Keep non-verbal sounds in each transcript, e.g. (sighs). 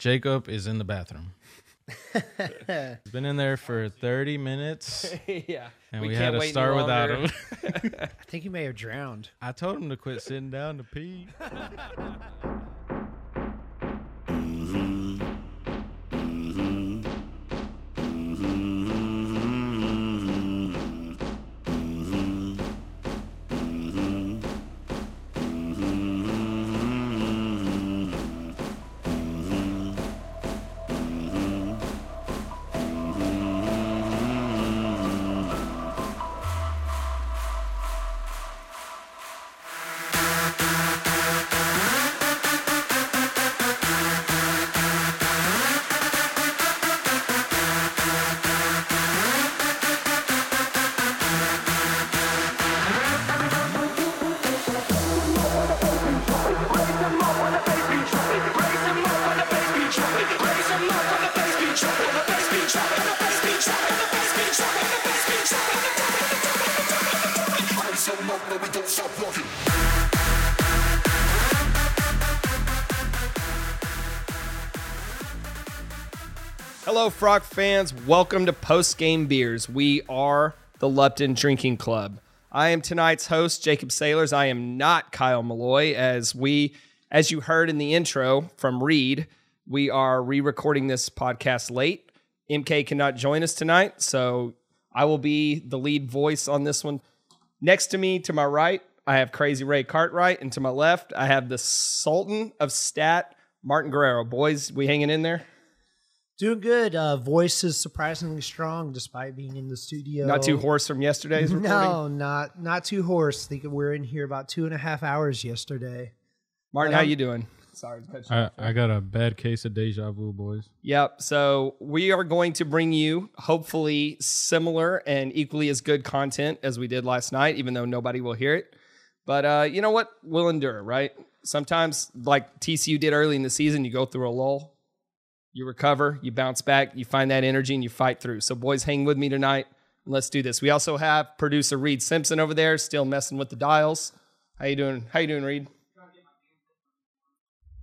Jacob is in the bathroom. (laughs) He's been in there for 30 minutes, (laughs) yeah. and we, We had to wait any start without him. (laughs) I think he may have drowned. I told him to quit sitting down to pee. Frog fans. Welcome to Post Game Beers. We are the Lupton Drinking Club. I am tonight's host, Jacob Sailors. I am not Kyle Malloy, as we, as you heard in the intro from Reed, we are re-recording this podcast late. MK cannot join us tonight, so I will be the lead voice on this one. Next to me, to my right, I have Crazy Ray Cartwright, and to my left, I have the Sultan of Stat, Martin Guerrero. Boys, we hanging in there? Doing good. Uh, voice is surprisingly strong despite being in the studio. Not too hoarse from yesterday's (laughs) recording. No, not not too hoarse. I Think we're in here about two and a half hours yesterday. Martin, But how I'm- you doing? Sorry to cut you I, off. I got a bad case of deja vu, boys. Yep. So we are going to bring you hopefully similar and equally as good content as we did last night, even though nobody will hear it. But uh, you know what? We'll endure, right? Sometimes, like TCU did early in the season, you go through a lull, you recover, you bounce back, you find that energy, and you fight through. So, boys, hang with me tonight. and Let's do this. We also have producer Reed Simpson over there, still messing with the dials. How you doing? How you doing, Reed?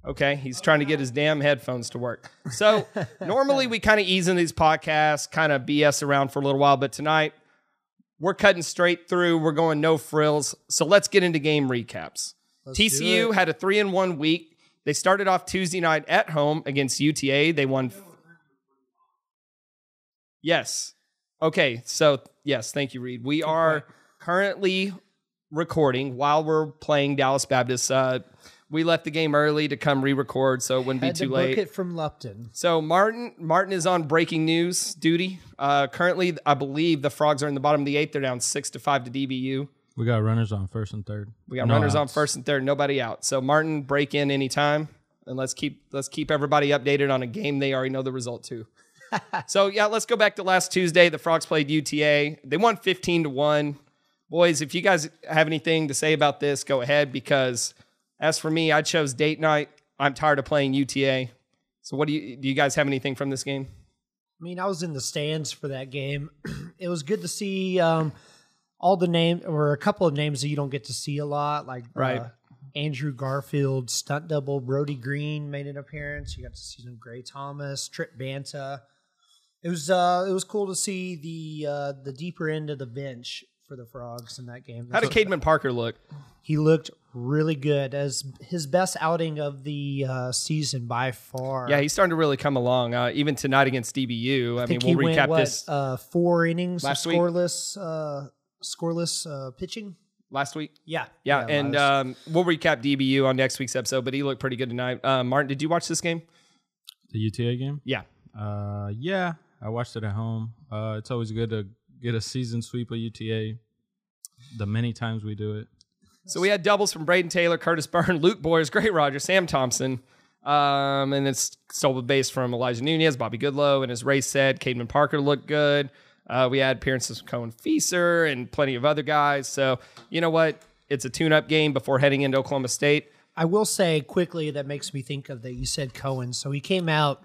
Okay, he's trying to get his damn headphones to work. So (laughs) normally we kind of ease in these podcasts, kind of BS around for a little while, but tonight we're cutting straight through. We're going no frills. So let's get into game recaps. Let's TCU had a three and one week. They started off Tuesday night at home against UTA. They won. Yes. Okay. So yes, thank you, Reed. We are currently recording while we're playing Dallas Baptist. Uh, we left the game early to come re-record, so it wouldn't be Had to too book late. it from Lupton. So Martin Martin is on breaking news duty. Uh, currently, I believe the Frogs are in the bottom of the eighth. They're down six to five to DBU. We got runners on first and third. We got No runners on first and third, nobody out. So Martin, break in anytime, and let's keep let's keep everybody updated on a game they already know the result to. (laughs) so yeah, let's go back to last Tuesday. The Frogs played UTA. They won fifteen to one. Boys, if you guys have anything to say about this, go ahead. Because as for me, I chose date night. I'm tired of playing UTA. So what do you do? You guys have anything from this game? I mean, I was in the stands for that game. (clears throat) it was good to see um, all the names or a couple of names that you don't get to see a lot, like Right. uh, Andrew Garfield, stunt double Brody Green made an appearance. You got to see some Gray Thomas, Trip Banta. It was uh, it was cool to see the uh, the deeper end of the bench for the Frogs in that game. How did Caedmon Parker look? He looked really good as his best outing of the uh, season by far. Yeah, he's starting to really come along. Uh, even tonight against DBU. I, I mean, we'll he went recap what, this uh, four innings last scoreless, uh, scoreless uh, pitching. last week. Yeah, Yeah, and um, we'll recap DBU on next week's episode. But he looked pretty good tonight. Uh, Martin, did you watch this game? The UTA game? Yeah, Uh, yeah, I watched it at home. Uh, it's always good to get a season sweep of UTA. The many times we do it. So we had doubles from Brayden Taylor, Kurtis Byrne, (laughs) Luke Boyers, Gray Rogers, Sam Thompson. Um, and it's stole a base from Elijah Nunez, Bobby Goodloe, and as Ray said, Caedmon Parker looked good. Uh, we had appearances from Cohen Feaser and plenty of other guys. So you know what? It's a tune-up game before heading into Oklahoma State. I will say quickly that makes me think of that you said Cohen. So he came out,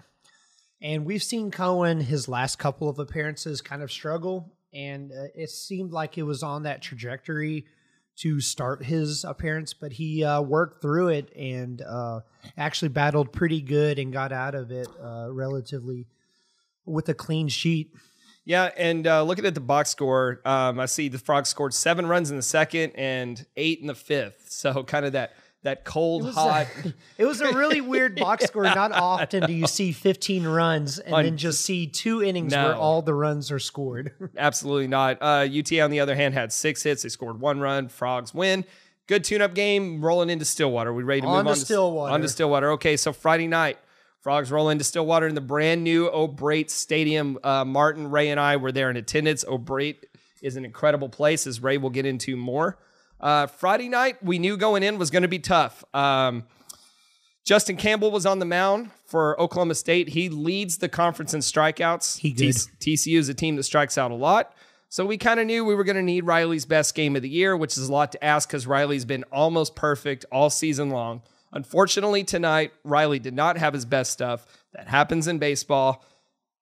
and we've seen Cohen his last couple of appearances kind of struggle, and uh, it seemed like it was on that trajectory to start his appearance, but he uh, worked through it and uh, actually battled pretty good and got out of it uh, relatively with a clean sheet. Yeah, and uh, looking at the box score, um, I see the Frogs scored seven runs in the second and eight in the fifth. So kind of that that cold, was hot. A, (laughs) it was a really weird box (laughs) score. Not often do you see 15 runs and On- then just see two innings No. where all the runs are scored. (laughs) Absolutely not. Uh, UT, on the other hand, had six hits. They scored one run. Frogs win. Good tune-up game. Rolling into Stillwater. We ready to On move to on Stillwater. On to Stillwater. Okay, so Friday night, Frogs roll into Stillwater in the brand new O'Brate Stadium. Uh, Martin, Ray, and I were there in attendance. O'Brate is an incredible place, as Ray will get into more. Uh, Friday night, we knew going in was going to be tough. Um, Justin Campbell was on the mound for Oklahoma State. He leads the conference in strikeouts. He good. TCU is a team that strikes out a lot. So we kind of knew we were going to need Riley's best game of the year, which is a lot to ask because Riley's been almost perfect all season long. Unfortunately, tonight, Riley did not have his best stuff. That happens in baseball.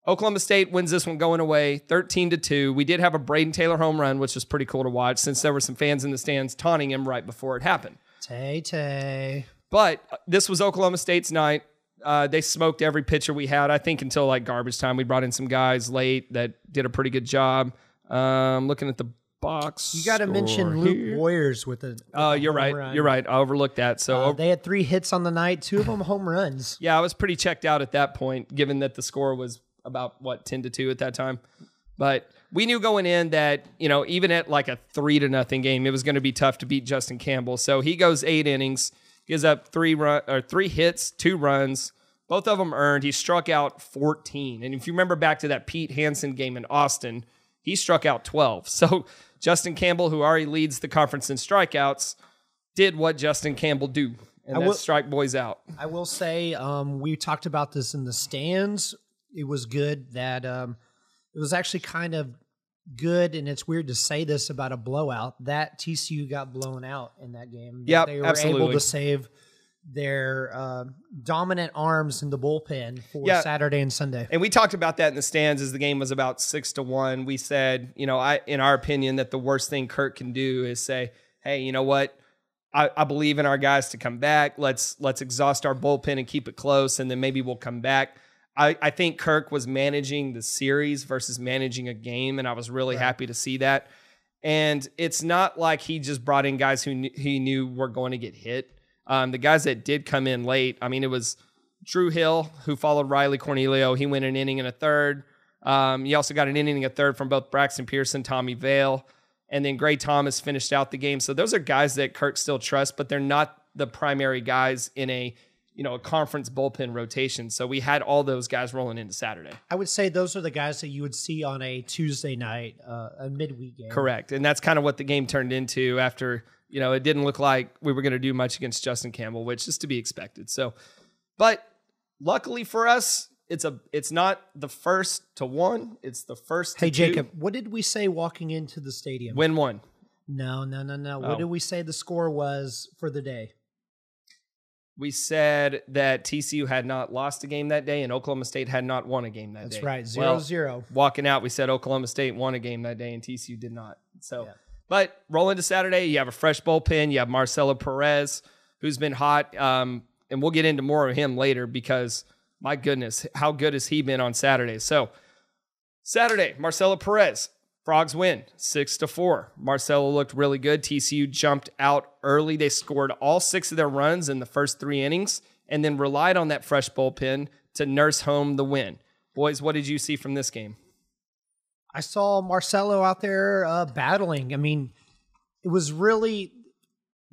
Oklahoma State wins this one going away 13 to 2. We did have a Brayden Taylor home run, which was pretty cool to watch since there were some fans in the stands taunting him right before it happened. Tay Tay. But uh, this was Oklahoma State's night. Uh, they smoked every pitcher we had. I think until like garbage time, we brought in some guys late that did a pretty good job. Um, looking at the box, You got to mention Luke here. Warriors with a. Oh, you're home right. run. You're right. I overlooked that. So Uh, they had three hits on the night, two of them home runs. yeah, I was pretty checked out at that point, given that the score was about what ten to two at that time. But we knew going in that you know even at like a three to nothing game, it was going to be tough to beat Justin Campbell. So he goes eight innings, gives up three run or three hits, two runs, both of them earned. He struck out fourteen, and if you remember back to that Pete Hansen game in Austin, he struck out twelve. (laughs) So Justin Campbell, who already leads the conference in strikeouts, did what Justin Campbell do, and I will- strike boys out. I will say, um, we talked about this in the stands. It was good that um, it was actually kind of good, and it's weird to say this about a blowout. That TCU got blown out in that game. Yeah, they were absolutely. able to save their uh, dominant arms in the bullpen for Yeah. Saturday and Sunday. And we talked about that in the stands as the game was about six to one. We said, you know, I in our opinion that the worst thing Kirk can do is say, hey, you know what? I, I believe in our guys to come back. Let's let's exhaust our bullpen and keep it close, and then maybe we'll come back. I, I think Kirk was managing the series versus managing a game, and I was really happy to see that. And it's not like he just brought in guys who he knew were going to get hit. Um, the guys that did come in late, I mean, it was Drew Hill who followed Riley Cornelio. He went an inning and a third. Um, you also got an inning and a third from both Braxton Pearson, Tommy Vale, and then Gray Thomas finished out the game. So those are guys that Kirk still trusts, but they're not the primary guys in a you know a conference bullpen rotation. So we had all those guys rolling into Saturday. I would say those are the guys that you would see on a Tuesday night, uh, a midweek game. Correct. And that's kind of what the game turned into after, you know, it didn't look like we were going to do much against Justin Campbell, which is to be expected. So, but luckily for us, it's a it's not the first to one, it's the first to Hey two. Jacob, what did we say walking into the stadium? win one. no, no, no, no. What Oh. did we say the score was for the day? We said that TCU had not lost a game that day and Oklahoma State had not won a game that That's day. That's right, zero Well, zero. walking out, we said Oklahoma State won a game that day and TCU did not. So, Yeah. But rolling to Saturday, you have a fresh bullpen. You have Marcelo Perez, who's been hot. Um, and we'll get into more of him later because my goodness, how good has he been on Saturday? So, Saturday, Marcelo Perez, Frogs win six to four. Marcelo looked really good. TCU jumped out early. They scored all six of their runs in the first three innings and then relied on that fresh bullpen to nurse home the win. Boys, what did you see from this game? I saw Marcelo out there uh, battling. I mean, it was really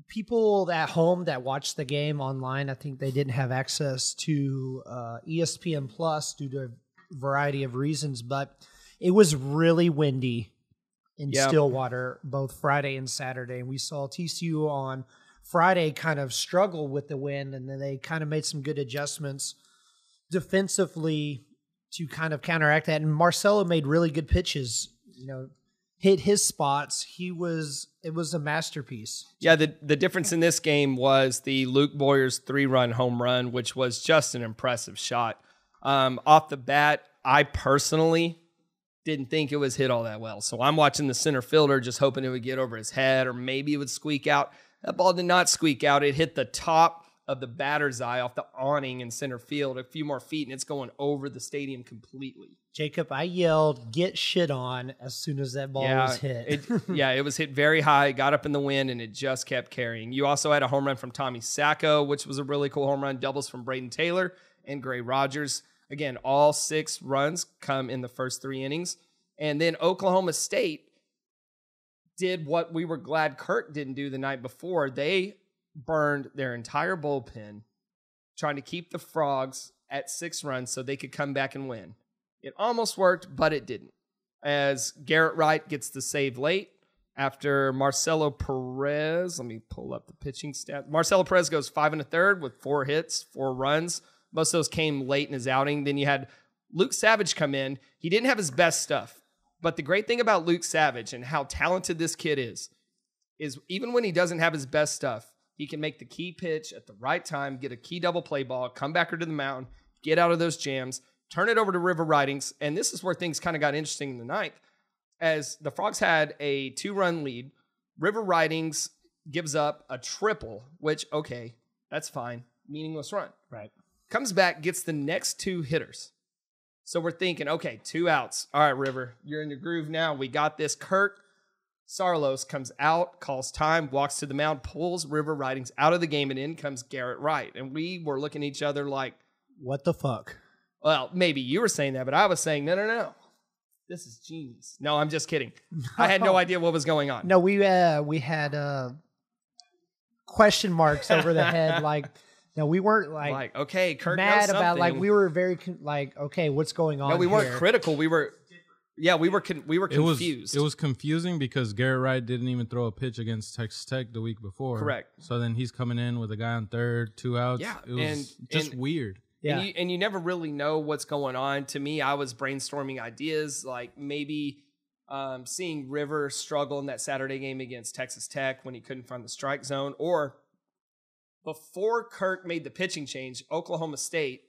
people at home that watched the game online. I think they didn't have access to uh, ESPN Plus due to a variety of reasons, but it was really windy in Yeah. Stillwater both Friday and Saturday. And we saw TCU on Friday kind of struggle with the wind, and then they kind of made some good adjustments defensively to kind of counteract that. And Marcelo made really good pitches. You know, hit his spots. He was it was a masterpiece. Yeah, the, the difference in this game was the Luke Boyers three run home run, which was just an impressive shot. Um, off the bat, I personally didn't think it was hit all that well. So I'm watching the center fielder, just hoping it would get over his head or maybe it would squeak out. That ball did not squeak out. It hit the top of the batter's eye off the awning in center field a few more feet, and it's going over the stadium completely. Jacob, I yelled, "Get shit on!" as soon as that ball was hit. it, (laughs) yeah, it was hit very high, got up in the wind, and it just kept carrying. You also had a home run from Tommy Sacco, which was a really cool home run. Doubles from Brayden Taylor and Gray Rogers. Again, all six runs come in the first three innings, and then Oklahoma State did what we were glad Kirk didn't do the night before. They burned their entire bullpen trying to keep the Frogs at six runs so they could come back and win. It almost worked, but it didn't. As Garrett Wright gets the save late after Marcelo Perez, let me pull up the pitching stat. Marcelo Perez goes five and a third with four hits, four runs. Most of those came late in his outing. Then you had Luke Savage come in. He didn't have his best stuff. But the great thing about Luke Savage and how talented this kid is, is even when he doesn't have his best stuff, he can make the key pitch at the right time, get a key double play ball, come back to the mound, get out of those jams, turn it over to River Ridings. And this is where things kind of got interesting in the ninth. As the Frogs had a two run lead, River Ridings gives up a triple, which, okay, that's fine. Meaningless run. right. Comes back, gets the next two hitters. So we're thinking, okay, two outs. All right, River, you're in the groove now. We got this. Kirk Saarloos comes out, calls time, walks to the mound, pulls River Ridings out of the game, and in comes Garrett Wright. And we were looking at each other like, What the fuck? well, maybe you were saying that, but I was saying, no, no, no. This is genius. No, I'm just kidding. I had no (laughs) idea what was going on. No, we uh we had uh question marks over the head. (laughs) Like, no, we weren't like, Like, okay, Kirk mad about. Like, we were very like, okay, what's going on? No, we weren't here? critical. We were, yeah, we were, con- we were It was confused. it was confusing because Garrett Wright didn't even throw a pitch against Texas Tech the week before. Correct. So then he's coming in with a guy on third, two outs. Yeah, it was and- just and- weird. Yeah. And you, and you never really know what's going on. To me, I was brainstorming ideas like maybe um, seeing River struggle in that Saturday game against Texas Tech when he couldn't find the strike zone, or before Kirk made the pitching change, Oklahoma State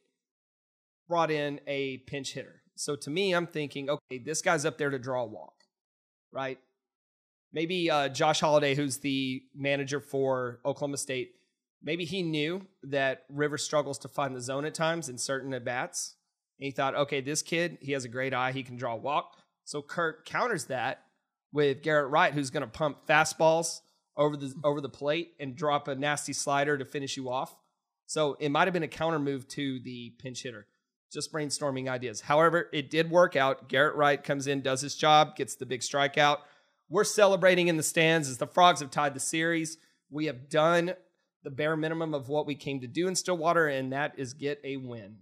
brought in a pinch hitter. So to me, I'm thinking, okay, this guy's up there to draw a walk, right? Maybe uh, Josh Holliday, who's the manager for Oklahoma State, maybe he knew that River struggles to find the zone at times in certain at bats. And he thought, okay, this kid, he has a great eye. He can draw a walk. So Kirk counters that with Garrett Wright, who's going to pump fastballs over the (laughs) over the plate and drop a nasty slider to finish you off. So it might have been a counter move to the pinch hitter. Just brainstorming ideas. However, it did work out. Garrett Wright comes in, does his job, gets the big strikeout. We're celebrating in the stands as the Frogs have tied the series. We have done the bare minimum of what we came to do in Stillwater, and that is get a win.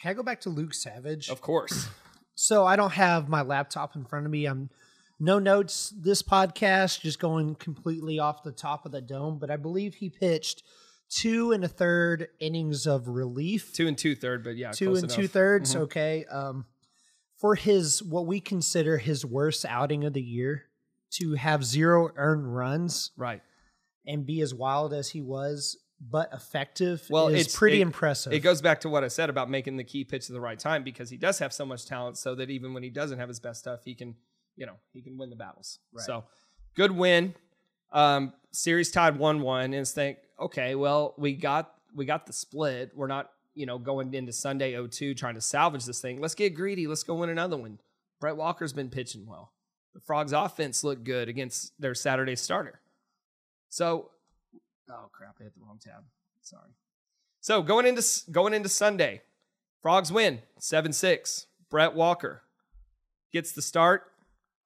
Can I go back to Luke Savage? Of course. (clears throat) So I don't have my laptop in front of me. I'm no notes this podcast, just going completely off the top of the dome. But I believe he pitched two and a third innings of relief. two and two third, but yeah, two close and enough. two thirds. Mhm. Okay. Um, for his what we consider his worst outing of the year, to have zero earned runs Right. and be as wild as he was, but effective, Well, is it's- pretty it- impressive. It goes back to what I said about making the key pitch at the right time because he does have so much talent, so that even when he doesn't have his best stuff, he can, you know, he can win the battles. Right. So, good win. Um, series tied one one, and think, okay, well, we got we got the split. We're not, you know, going into Sunday 0-2 trying to salvage this thing. Let's get greedy. Let's go win another one. Brett Walker's been pitching well. The Frogs' offense looked good against their Saturday starter. So, oh crap, I hit the wrong tab. Sorry. So going into going into Sunday, Frogs win seven six. Brett Walker gets the start.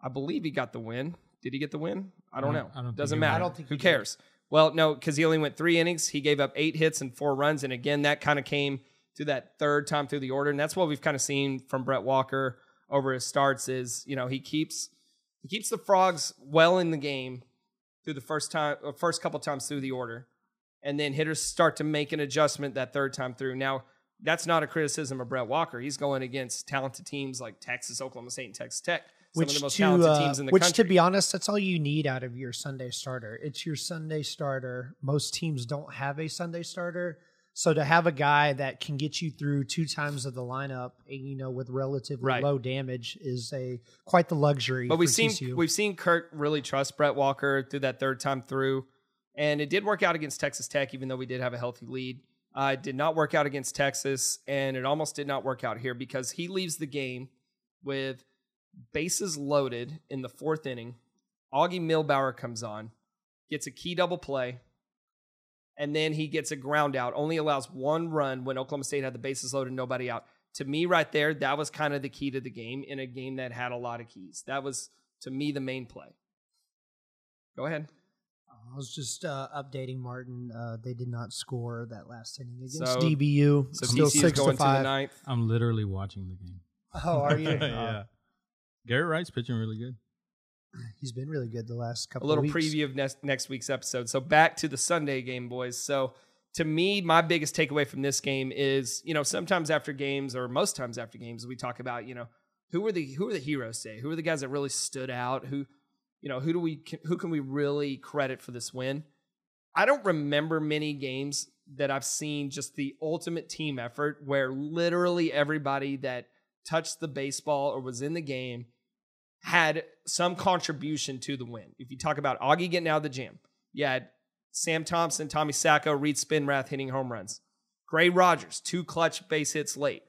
I believe he got the win. Did he get the win? I don't know. I don't think Doesn't matter. I don't think Who he did. cares? Well, no, because he only went three innings. He gave up eight hits and four runs, and again, that kind of came to that third time through the order, and that's what we've kind of seen from Brett Walker over his starts. Is you know he keeps he keeps the Frogs well in the game through the first time, uh, first couple times through the order, and then hitters start to make an adjustment that third time through. Now, that's not a criticism of Brett Walker. He's going against talented teams like Texas, Oklahoma State, and Texas Tech, some which of the most to talented uh, teams in the which country. to be honest, that's all you need out of your Sunday starter. It's your Sunday starter. Most teams don't have a Sunday starter. So to have a guy that can get you through two times of the lineup, and, you know, with relatively Right. low damage, is a quite the luxury. But we've seen TCU. we've seen Kirk really trust Brett Walker through that third time through, and it did work out against Texas Tech, even though we did have a healthy lead. Uh, it did not work out against Texas, and it almost did not work out here because he leaves the game with bases loaded in the fourth inning. Augie Mihlbauer comes on, gets a key double play, and then he gets a ground out. Only allows one run when Oklahoma State had the bases loaded, nobody out. To me, right there, that was kind of the key to the game in a game that had a lot of keys. That was to me the main play. Go ahead. I was just uh, updating Martin. Uh, they did not score that last inning against So- DBU. So Still TCU's six going to to the five. ninth. I'm literally watching the game. oh, are you? (laughs) yeah. Garrett Wright's pitching really good. (clears throat) he's been really good the last a couple. little of weeks. A little preview of next next week's episode. So back to the Sunday game, boys. So to me, my biggest takeaway from this game is, you know, sometimes after games or most times after games, we talk about, you know, who were the who are the heroes today? Who are the guys that really stood out? Who, you know, who do we who can we really credit for this win? I don't remember many games that I've seen just the ultimate team effort where literally everybody that touched the baseball or was in the game had some contribution to the win. If you talk about Augie getting out of the jam, you had Sam Thompson, Tommy Sacco, Reed Spinrath hitting home runs. Gray Rogers, two clutch base hits late.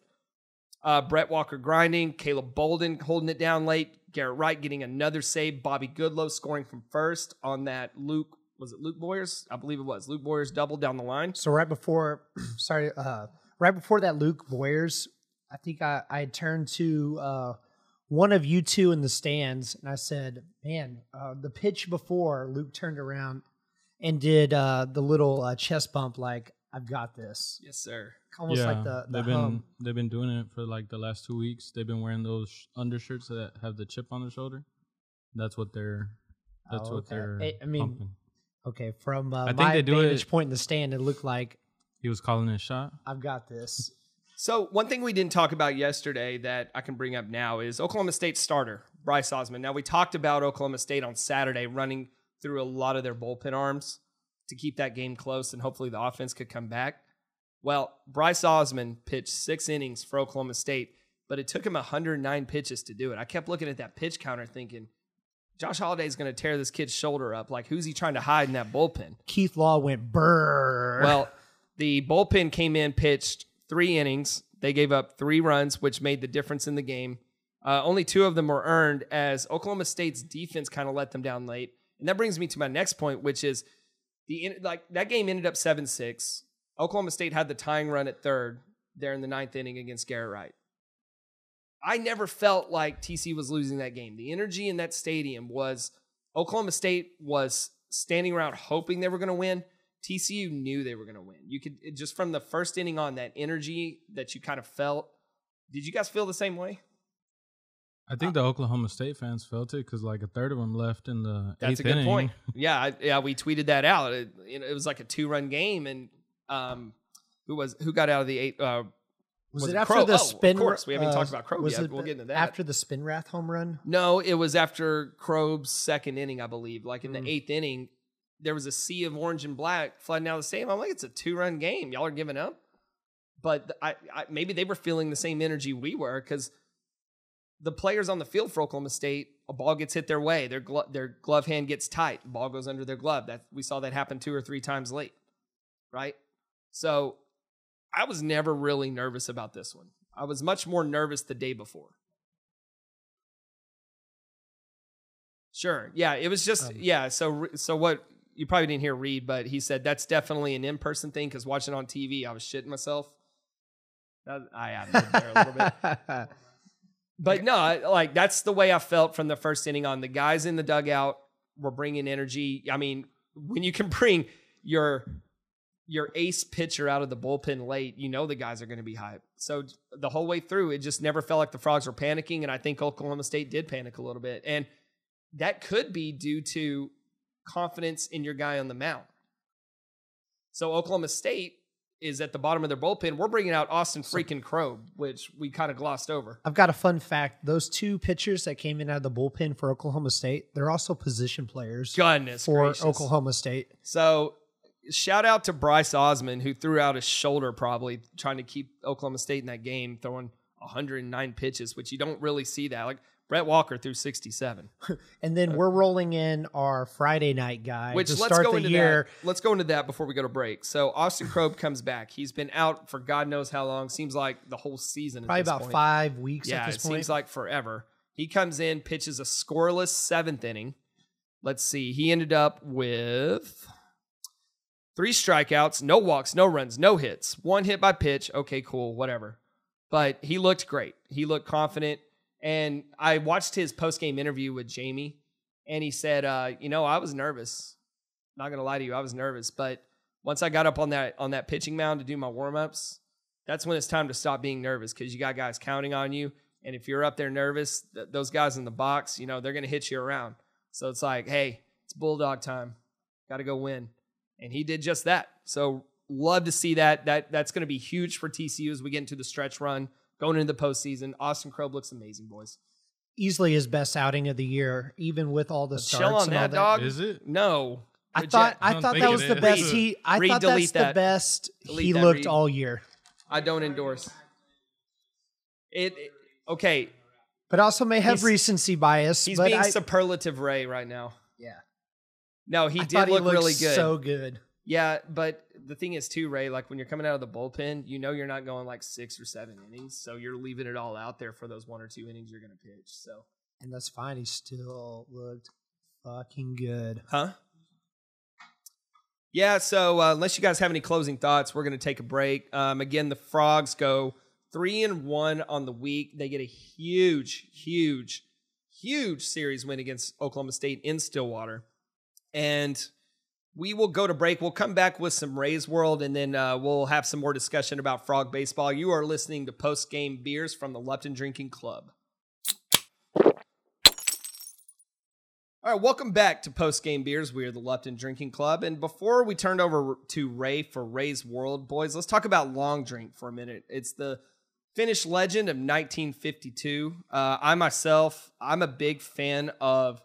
Uh, Brett Walker grinding, Caleb Bolden holding it down late, Garrett Wright getting another save, Bobby Goodloe scoring from first on that Luke, was it Luke Boyers? I believe it was. Luke Boyers double down the line. So right before, (clears throat) sorry, uh, right before that, Luke Boyers, I think I I turned to uh, one of you two in the stands, and I said, "Man, uh, the pitch before Luke turned around and did uh, the little uh, chest bump, like I've got this, Yes, sir. almost yeah, like the the they've been they've been doing it for like the last two weeks. They've been wearing those sh- undershirts that have the chip on their shoulder. That's what they're. That's Oh, what they're. I- I mean, pumping. Okay, from uh, I think my they do vantage it- point in the stand, it looked like he was calling his shot. I've got this. So one thing we didn't talk about yesterday that I can bring up now is Oklahoma State starter Bryce Osmond. Now we talked about Oklahoma State on Saturday running through a lot of their bullpen arms to keep that game close and hopefully the offense could come back. Well, Bryce Osmond pitched six innings for Oklahoma State, but it took him 109 pitches to do it. I kept looking at that pitch counter thinking, Josh Holliday is going to tear this kid's shoulder up. Like, who's he trying to hide in that bullpen? Keith Law went burr. Well, the bullpen came in, pitched three innings. They gave up three runs, which made the difference in the game. Uh, only two of them were earned as Oklahoma State's defense kind of let them down late. And that brings me to my next point, which is the like that game ended up seven six. Oklahoma State had the tying run at third there in the ninth inning against Garrett Wright. I never felt like TC was losing that game. The energy in that stadium was Oklahoma State was standing around hoping they were going to win. TCU knew they were going to win. You could it- just from the first inning on that energy that you kind of felt. Did you guys feel the same way? I think the Oklahoma State fans felt it because like a third of them left in the That's eighth a good inning. point. (laughs) Yeah, I, yeah, we tweeted that out. It, you know, it was like a two-run game, and um, who was who got out of the eight? Uh, was, was it it after Krob? the Oh, of spin? course, we haven't uh, talked about Krob yet. it We'll get into that. After the Spinrath home run, no, it was after Krob's second inning, I believe. Like in Mm. the eighth inning, there was a sea of orange and black flooding out of the stadium. I'm like, it's a two-run game. Y'all are giving up. But I, I maybe they were feeling the same energy we were because the players on the field for Oklahoma State, a ball gets hit their way, their glo- their glove hand gets tight, the ball goes under their glove. That we saw that happen two or three times late, right? So I was never really nervous about this one. I was much more nervous the day before. Sure, yeah, it was just Um, yeah. So so what you probably didn't hear Reed, but he said that's definitely an in person thing because watching on TV, I was shitting myself. I am there a little bit. (laughs) But no, like that's the way I felt from the first inning on. The guys in the dugout were bringing energy. I mean, when you can (laughs) bring your your ace pitcher out of the bullpen late, you know the guys are going to be hyped. So the whole way through, it just never felt like the frogs were panicking, and I think Oklahoma State did panic a little bit, and that could be due to confidence in your guy on the mound. So Oklahoma State is at the bottom of their bullpen. We're bringing out Austin freaking Krob, which we kind of glossed over. I've got a fun fact. Those two pitchers that came in out of the bullpen for Oklahoma State, they're also position players Goodness for gracious. Oklahoma State. So shout out to Bryce Osmond who threw out his shoulder probably trying to keep Oklahoma State in that game, throwing 109 pitches, which you don't really see that. Like Brett Walker threw 67. (laughs) And then we're rolling in our Friday night guy Which to let's start go the into year. that. Let's go into that before we go to break. So Austin Krob comes back. He's been out for God knows how long. Seems like the whole season. at Probably about point. five weeks Yeah, at it point. seems like forever. He comes in, pitches a scoreless seventh inning. Let's see. He ended up with three strikeouts, no walks, no runs, no hits, one hit by pitch. Okay, cool, whatever. But he looked great. He looked confident. And I watched his post game interview with Jamie, and he said, uh, "You know, I was nervous. Not gonna lie to you, I was nervous. But once I got up on that on that pitching mound to do my warm ups, that's when it's time to stop being nervous because you got guys counting on you. And if you're up there nervous, th- those guys in the box, you know, they're to hit you around. So it's like, hey, it's bulldog time. Got to go win. And he did just that. So love to see that. That that's to be huge for TCU as we get into the stretch run going into the postseason. Austin Krob looks amazing, boys. Easily his best outing of the year, even with all the starts Chill on and all that, that. dog. Is it? No, I Reject. thought I don't thought that was the is. best he. I Reed, thought delete that's the best Delete he that, looked Reed. all year. I don't endorse. It, it- okay. But also may have He's- recency bias. He's but being I, superlative Ray right now. yeah, No, he I did look he really good. So good. Yeah, but the thing is too, Ray, like when you're coming out of the bullpen, you know you're not going like six or seven innings, so you're leaving it all out there for those one or two innings you're gonna pitch. So And that's fine. He still looked fucking good. Huh? Yeah, so uh, unless you guys have any closing thoughts, we're gonna take a break. Um, again, the frogs go three and one on the week. They get a huge, huge, huge series win against Oklahoma State in Stillwater. And we will go to break. We'll come back with some Rays World, and then uh, we'll have some more discussion about frog baseball. You are listening to post game beers from the Lupton Drinking Club. All right, welcome back to Post Game Beers. We are the Lupton Drinking Club. And before we turn over to Ray for Ray's World, boys, let's talk about Long Drink for a minute. It's the Finnish legend of 1952. Uh, I myself, I'm a big fan of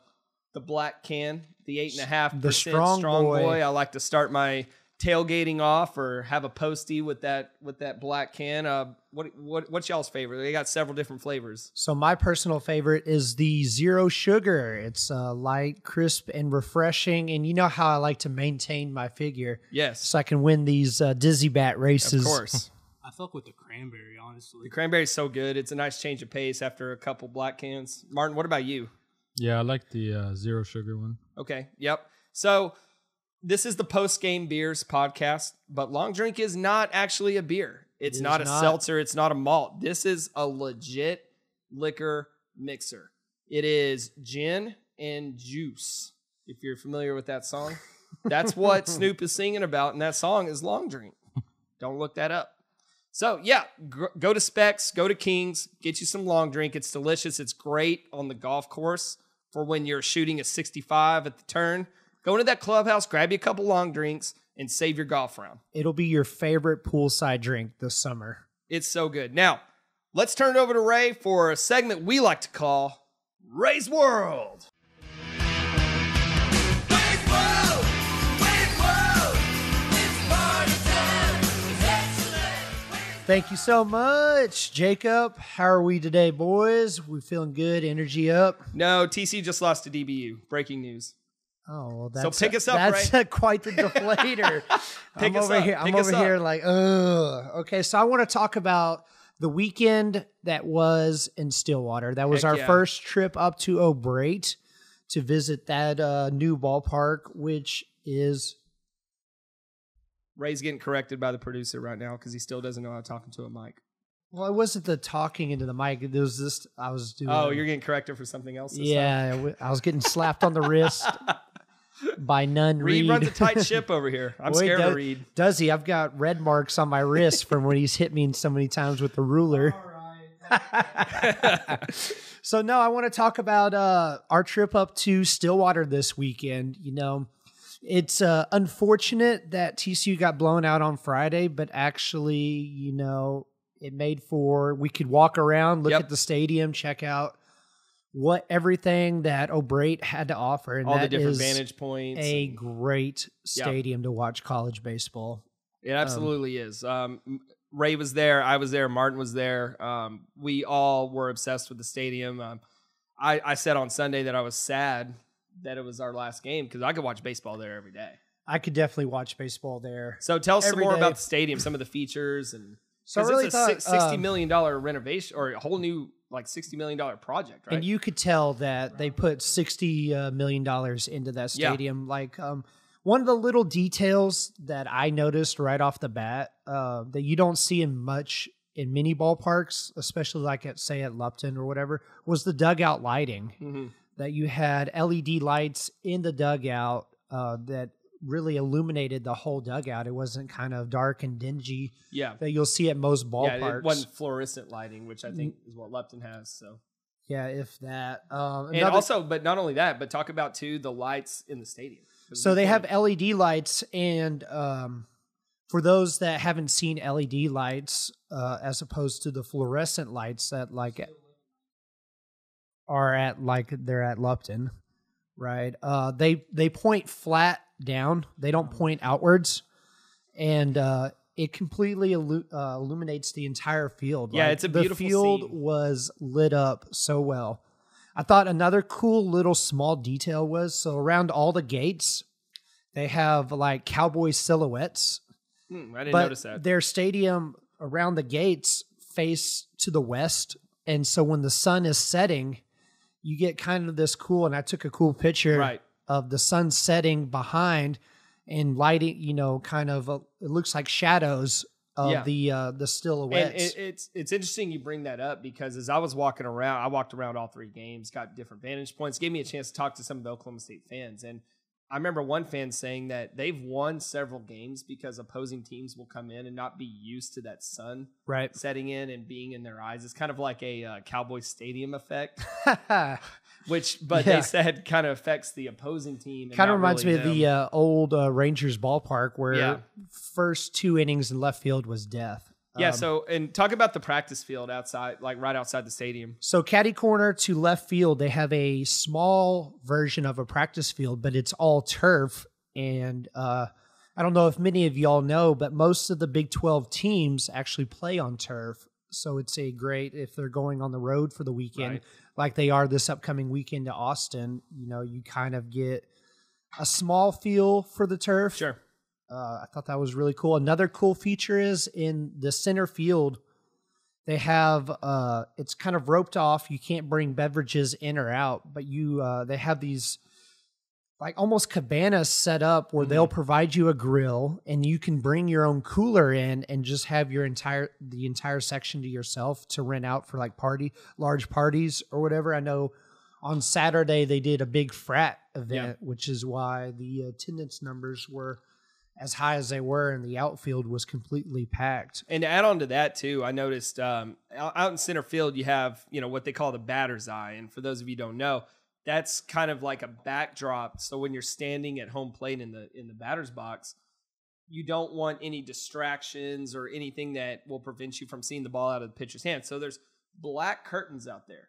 the black can, the eight and a half The percent strong strong boy. boy. I like to start my tailgating off or have a postie with that with that black can. Uh, what what what's y'all's favorite? They got several different flavors. So my personal favorite is the zero sugar. It's uh, light, crisp, and refreshing. And you know how I like to maintain my figure, Yes, so I can win these uh, dizzy bat races. of (laughs) course. I fuck with the cranberry, honestly. The cranberry's so good. It's a nice change of pace after a couple black cans. Martin, what about you? Yeah, I like the uh, zero sugar one. Okay. Yep. So this is the post game beers podcast, but long drink is not actually a beer. It's is not a not. seltzer. It's not a malt. This is a legit liquor mixer. It is gin and juice. If you're familiar with that song, that's what (laughs) Snoop is singing about, and that song is long drink. Don't look that up. So yeah, gr- go to Specs, go to Kings, get you some long drink. It's delicious. It's great on the golf course for when you're shooting a 65 at the turn. Go into that clubhouse, grab you a couple long drinks, and save your golf round. It'll be your favorite poolside drink this summer. It's so good. Now, let's turn it over to Ray for a segment we like to call Ray's World. Thank you so much, Jacob. How are we today, boys? We feeling good? Energy up? No, TC just lost to DBU. Breaking news. Oh, well, that's so pick us up, That's Ray. quite the deflator. (laughs) Pick I'm us over up, here. I'm over up. here like, ugh. Okay, so I want to talk about the weekend that was in Stillwater. That was Heck our yeah. first trip up to O'Brate to visit that uh, new ballpark, which is Ray's getting corrected by the producer right now because he still doesn't know how to talk into a mic. well, it wasn't the talking into the mic. It was this. I was doing. Oh, you're getting corrected for something else. this time? yeah. w- I was getting slapped on the wrist (laughs) by none. Reed, Reed runs a tight (laughs) ship over here. I'm Boy, scared does, of Reed. Does he? I've got red marks on my wrist from when he's hit me so many times with the ruler. (laughs) so no, I want to talk about uh, our trip up to Stillwater this weekend. You know, it's uh, unfortunate that TCU got blown out on Friday, but actually, you know, it made for we could walk around, look Yep. at the stadium, check out what everything that O'Brate had to offer, and All the different is vantage points. a and- great Yeah. stadium to watch college baseball. It absolutely is. Um, Ray was there. I was there. Martin was there. Um, we all were obsessed with the stadium. Um, I, I said on Sunday that I was sad that it was our last game because I could watch baseball there every day. I could definitely watch baseball there. So tell us some more day. about the stadium, some of the features, and So I really it's a thought, six- sixty um, million dollar renovation or a whole new like sixty million dollar project, right? And you could tell that they put sixty uh, dollars into that Yeah. stadium. Like um, one of the little details that I noticed right off the bat uh, that you don't see in much in mini ballparks, especially like at say at Lupton or whatever, was the dugout lighting. Mhm. That you had LED lights in the dugout uh, that really illuminated the whole dugout. It wasn't kind of dark and dingy yeah, that you'll see at most ballparks. yeah. It wasn't fluorescent lighting, which I think is what Lupton has. So Yeah, if that. Um, and another- also, but not only that, but talk about too the lights in the stadium. So they have LED lights, and um, for those that haven't seen LED lights, uh, as opposed to the fluorescent lights that like are at like they're at Lupton, right? Uh, they they point flat down; they don't point outwards, and uh, it completely illu- uh, illuminates the entire field. Yeah, Like, it's a the beautiful field scene. was lit up so well. I thought another cool little small detail was so around all the gates, they have like cowboy silhouettes, Hmm, I didn't but notice that. their stadium around the gates face to the west, and so when the sun is setting, you get kind of this cool. And I took a cool picture Right. of the sun setting behind and lighting. You know, kind of uh it looks like shadows of Yeah. the uh, the And silhouettes. it, it's it's interesting you bring that up because as I was walking around, I walked around all three games, got different vantage points, gave me a chance to talk to some of the Oklahoma State fans, and I remember one fan saying that they've won several games because opposing teams will come in and not be used to that sun right. setting in and being in their eyes. It's kind of like a uh, Cowboy Stadium effect, (laughs) which but Yeah. they said kind of affects the opposing team. and kind of reminds really me of the uh, old uh, Rangers ballpark where Yeah. first two innings in left field was death. Yeah. Um, So and talk about the practice field outside, like right outside the stadium. So caddy corner to left field, they have a small version of a practice field, but it's all turf. And uh, I don't know if many of y'all know, but most of the Big 12 teams actually play on turf. So it's a great if they're going on the road for the weekend, Right. like they are this upcoming weekend to Austin. You know, you kind of get a small feel for the turf. Sure. Uh, I thought that was really cool. Another cool feature is in the center field, they have uh, it's kind of roped off. You can't bring beverages in or out, but you uh, they have these like almost cabanas set up where they'll provide you a grill and you can bring your own cooler in and just have your entire the entire section to yourself to rent out for like party large parties or whatever. I know on Saturday they did a big frat event, which is why the attendance numbers were as high as they were and the outfield was completely packed. And to add on to that too, I noticed um, out in center field you have you know what they call the batter's eye, and for those of you don't know, that's kind of like a backdrop. So when you're standing at home plate in the in the batter's box, you don't want any distractions or anything that will prevent you from seeing the ball out of the pitcher's hand. So there's black curtains out there,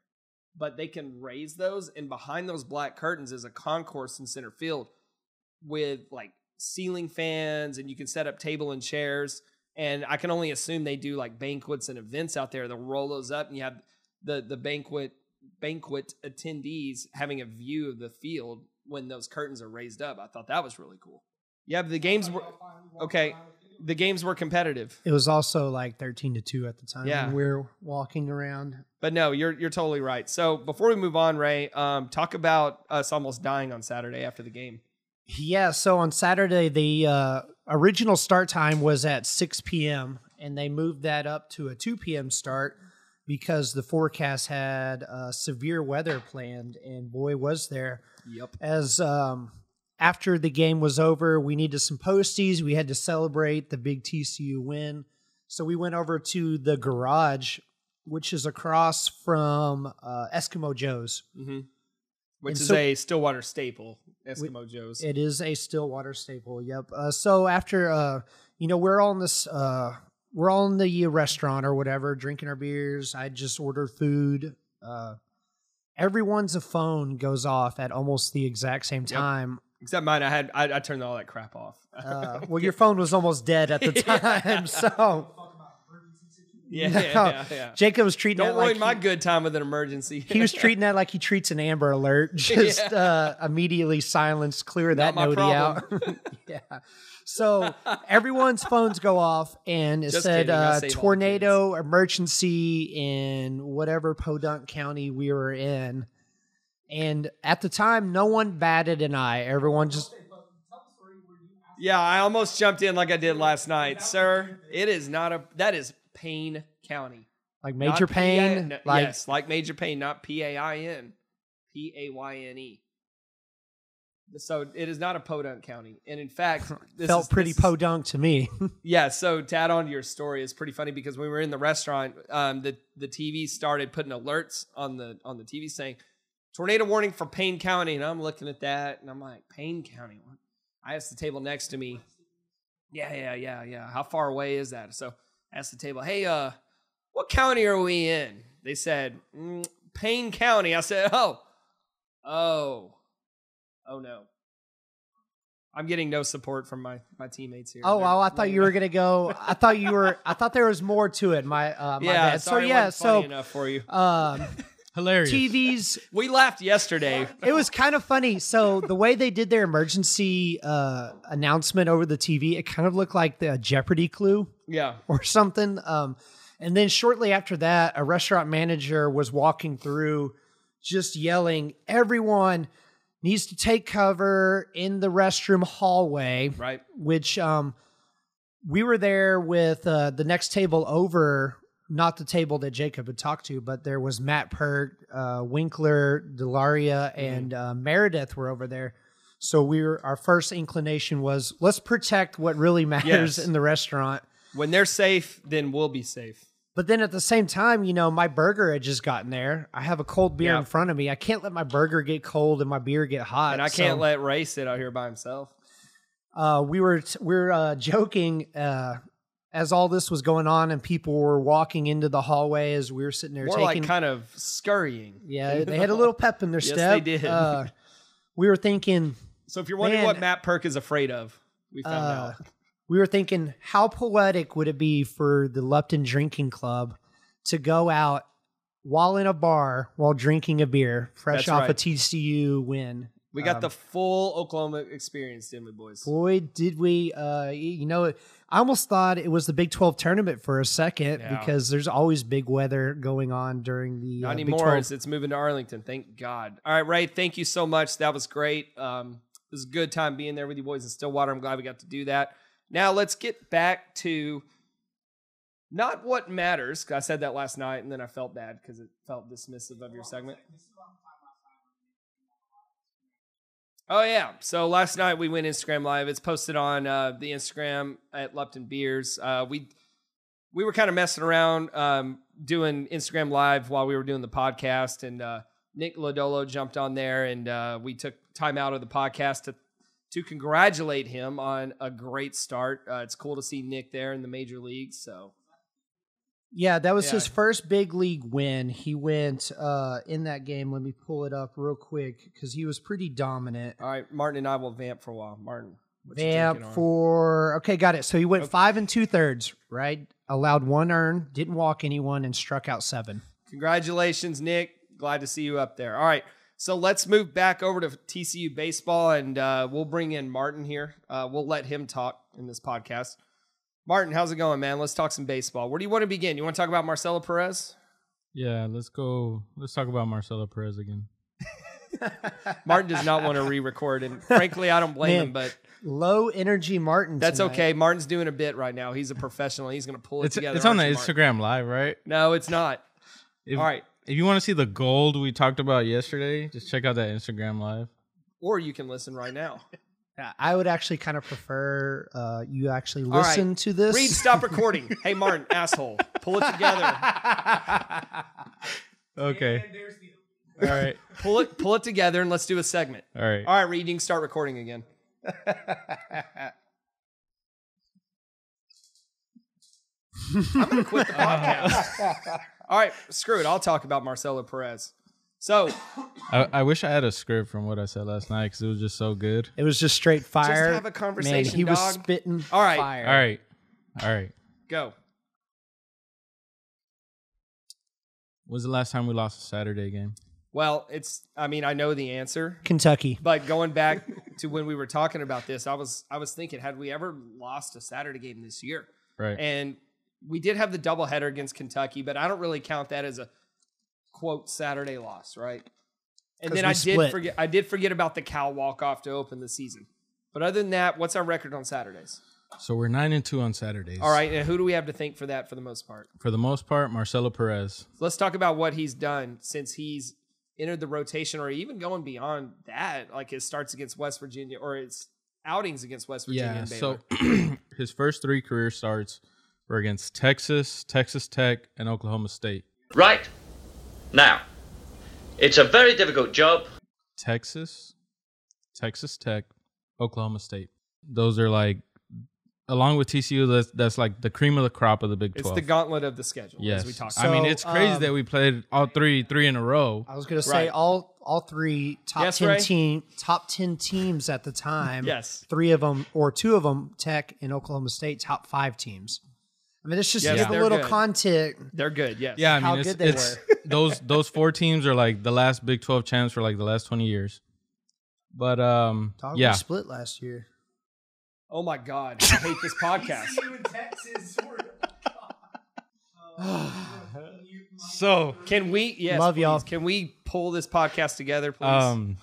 but they can raise those, and behind those black curtains is a concourse in center field with like ceiling fans, and you can set up table and chairs. And I can only assume they do like banquets and events out there. They'll roll those up, and you have the the banquet banquet attendees having a view of the field when those curtains are raised up. I thought that was really cool. Yeah, the games were okay. The games were competitive, It was also like 13 to 2 at the time. Yeah. we are walking around. but no, you're you're totally right. So before we move on, Ray, um, talk about us almost dying on Saturday after the game. Yeah, so on Saturday, the uh, original start time was at 6 p.m., and they moved that up to a 2 p.m. start because the forecast had uh, severe weather planned, and boy, was there. Yep. As um, after the game was over, we needed some posties. We had to celebrate the big TCU win. So we went over to the garage, which is across from uh, Eskimo Joe's. hmm Which And is so- a Stillwater staple, Eskimo Joe's. It is a Stillwater staple. Yep. Uh, so after, uh, you know, we're all in this, uh, we're all in the restaurant or whatever, drinking our beers. I just ordered food. Uh, everyone's phone goes off at almost the exact same time. Except mine, I had I, I turned all that crap off. Uh, (laughs) well, your phone was almost dead at the (laughs) time, (laughs) so yeah, no, yeah, yeah, yeah. Jacob was treating Don't it like ruin my he, good time with an emergency. he was (laughs) treating that like he treats an Amber Alert, (laughs) just uh, immediately silence, clear that my nodie out. (laughs) yeah. So everyone's phones go off, and it Just said uh, save all the tornado emergency in whatever Podunk County we were in. And at the time, no one batted an eye. Everyone just Yeah, I almost jumped in like I did last night, sir. It is not a that is Payne County. like Not major P- pain. no, like yes, like major pain, not P A I N, P A Y N E. So it is not a Podunk County, and in fact, (laughs) this felt is, pretty this is- podunk to me. (laughs) Yeah, so to add on to your story is pretty funny because when we were in the restaurant, um, the the TV started putting alerts on the on the TV saying tornado warning for Payne County, and I'm looking at that and I'm like, Payne County. I asked the table next to me, yeah, yeah, yeah, yeah. How far away is that? So asked the table, hey, uh, what county are we in? They said mm, Payne County. I said, oh, oh, oh no. I'm getting no support from my my teammates here. Oh, They're- well, I thought you were (laughs) gonna go. I thought you were. I thought there was more to it. My, uh, my yeah, bad. So yeah, so enough for you. um, Hilarious. TVs. (laughs) We laughed yesterday. It was kind of funny. So the way they did their emergency uh, announcement over the TV, it kind of looked like the Jeopardy clue Yeah, (laughs) or something. Um, and then shortly after that, a restaurant manager was walking through, just yelling, "Everyone needs to take cover in the restroom hallway." right. which um we were there with uh the next table over not the table that jacob had talked to but there was matt pert uh winkler delaria and uh, meredith were over there so we were our first inclination was let's protect what really matters Yes. in the restaurant When they're safe, then we'll be safe. but then at the same time you know my burger had just gotten there i have a cold beer Yeah. in front of me i can't let my burger get cold and my beer get hot And I can't so- let Ray sit out here by himself. uh, we were we were uh, joking uh, as all this was going on and people were walking into the hallway as we were sitting there More taking. like kind of scurrying. yeah, they had a little pep in their (laughs) Yes, step. they did. Uh, we were thinking, So if you're wondering Man. what Matt Perk is afraid of, we found uh, out. we were thinking, how poetic would it be for the Lupton Drinking Club to go out while in a bar while drinking a beer, fresh That's off a. TCU win. We got um, the full Oklahoma experience, didn't we, boys? Boy, did we! Uh, you know, I almost thought it was the Big Twelve tournament for a second Yeah. because there's always big weather going on during the Not uh, anymore. 12. It's, it's moving to Arlington. Thank God. All right, Ray. Thank you so much. That was great. Um, it was a good time being there with you boys in Stillwater. I'm glad we got to do that. Now let's get back to not what matters. 'cause I said that last night, and then I felt bad because it felt dismissive of your segment. Oh yeah. So last night we went Instagram live. It's posted on uh, the Instagram at Lupton Beers. Uh, we we were kind of messing around um, doing Instagram live while we were doing the podcast, and uh, Nick Lodolo jumped on there, and uh, we took time out of the podcast to to congratulate him on a great start. Uh, it's cool to see Nick there in the major leagues. So Yeah, that was Yeah. his first big league win. He went uh, in that game. Let me pull it up real quick because he was pretty dominant. all right, Martin and I will vamp for a while. Martin, Vamp for okay, got it. So he went five and two thirds, right? Allowed one earn, didn't walk anyone, and struck out seven. Congratulations, Nick. Glad to see you up there. All right. So let's move back over to TCU baseball and uh, we'll bring in Martin here. Uh, we'll let him talk in this podcast. Martin, how's it going, man? Let's talk some baseball. Where do you want to begin? You want to talk about Marcelo Perez? Yeah, let's go. Let's talk about Marcelo Perez again. (laughs) Martin does not want to re record. And frankly, I don't blame Man, him, but Low energy Martin. that's tonight. okay. Martin's doing a bit right now. He's a professional. He's going to pull it It's together. it's on the Martin? Instagram live, right? No, it's not. If, All right. If you want to see the gold we talked about yesterday, just check out that Instagram live. Or you can listen right now. (laughs) Yeah, I would actually kind of prefer uh, you actually right. listen to this. Reed, stop recording. (laughs) hey, Martin, asshole. Pull it together. (laughs) Okay. All right. (laughs) Pull it, pull it together, and let's do a segment. All right. All right, Reed, you can start recording again. I'm gonna quit the podcast. All right, screw it. I'll talk about Marcelo Perez. So I, I wish I had a script from what I said last night because it was just so good. It was just straight fire. have a conversation, Man, he was spitting. All right. fire. All right, all right. go. Was the last time we lost a Saturday game? Well, it's. I mean, I know the answer, Kentucky. but going back to when we were talking about this, I was I was thinking, had we ever lost a Saturday game this year? Right. And we did have the doubleheader against Kentucky, but I don't really count that as a quote Saturday loss, right? And then we I did split. forget I did forget about the Cal walk off to open the season. But other than that, what's our record on Saturdays? so we're nine and two on Saturdays. All right, and who do we have to thank for that for the most part? For the most part, Marcelo Perez. Let's talk about what he's done since he's entered the rotation, or even going beyond that, like his starts against West Virginia or his outings against West Virginia Yeah. and Baylor. So (clears throat) his first three career starts were against Texas, Texas Tech, and Oklahoma State. Right? Now, it's a very difficult job. Texas, Texas Tech, Oklahoma State. Those are like, along with TCU, that's that's like the cream of the crop of the Big Twelve. it's the gauntlet of the schedule, yes. as we talked about. I mean, it's crazy um, that we played all three three in a row. I was going to say Right. all all three top Yes, ten Ray? team top ten teams at the time. (laughs) Yes. three of them or two of them, Tech and Oklahoma State, top five teams. I mean, it's just Yes, give a little good. context. They're good, yes. Yeah, I mean, how it's, good they it's (laughs) those those four teams are like the last Big Twelve champs for like the last twenty years. But um, Dog yeah, split last year. Oh my God, I hate this (laughs) podcast. (laughs) (sighs) so Can we? Yes, Love please. y'all. Can we pull this podcast together, please? um,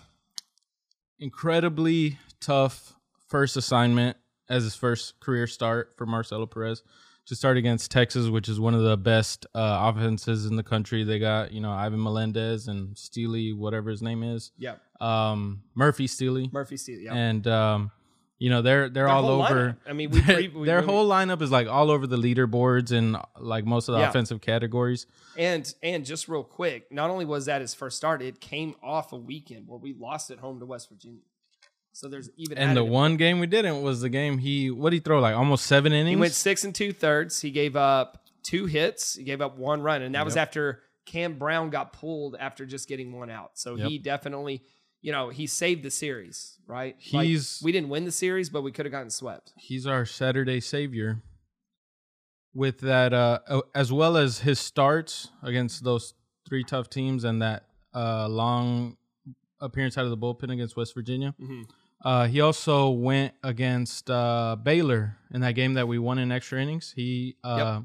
incredibly tough first assignment as his first career start for Marcelo Perez to start against Texas, which is one of the best uh, offenses in the country. They got you know Ivan Melendez and Stehly, whatever his name is, yeah, um, Murphy Stehly, Murphy Stehly. Yeah, and um, you know they're they're Their all over. lineup. I mean, we (laughs) pre- we their whole lineup is like all over the leaderboards and like most of the Yeah. offensive categories. and and just real quick, not only was that his first start, it came off a weekend where we lost at home to West Virginia. So there's even And the one game we didn't was the game he what did he throw like almost seven innings. he went six and two thirds. He gave up two hits. He gave up one run, and that was after Cam Brown got pulled after just getting one out. So Yep. he definitely, you know, he saved the series. Right? He's- like, we didn't win the series, but we could have gotten swept. He's our Saturday savior. With that, uh, as well as his starts against those three tough teams and that uh, long appearance out of the bullpen against West Virginia. Mhm. Uh, he also went against uh, Baylor in that game that we won in extra innings. He, uh,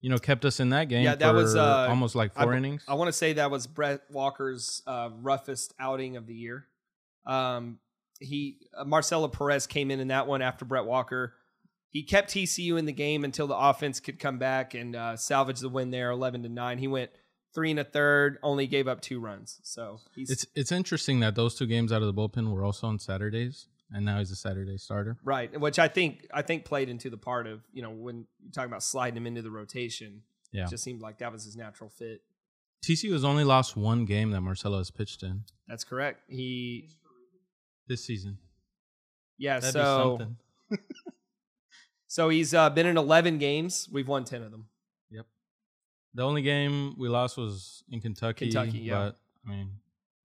you know, kept us in that game. Yeah, that was, uh, almost like four b- innings. I want to say that was Brett Walker's uh, roughest outing of the year. Um, he uh, Marcelo Perez came in in that one after Brett Walker. He kept TCU in the game until the offense could come back and uh, salvage the win there, eleven to nine. He went three and a third, only gave up two runs. So he's It's it's interesting that those two games out of the bullpen were also on Saturdays, and now he's a Saturday starter. right, which I think I think played into the part of you know when you're talking about sliding him into the rotation. Yeah, It just seemed like that was his natural fit. TCU has only lost one game that Marcelo has pitched in That's correct. He this season. yeah. That'd so be something. (laughs) So he's uh, been in 11 games. We've won 10 of them. The only game we lost was in Kentucky. Kentucky, yeah. But I mean,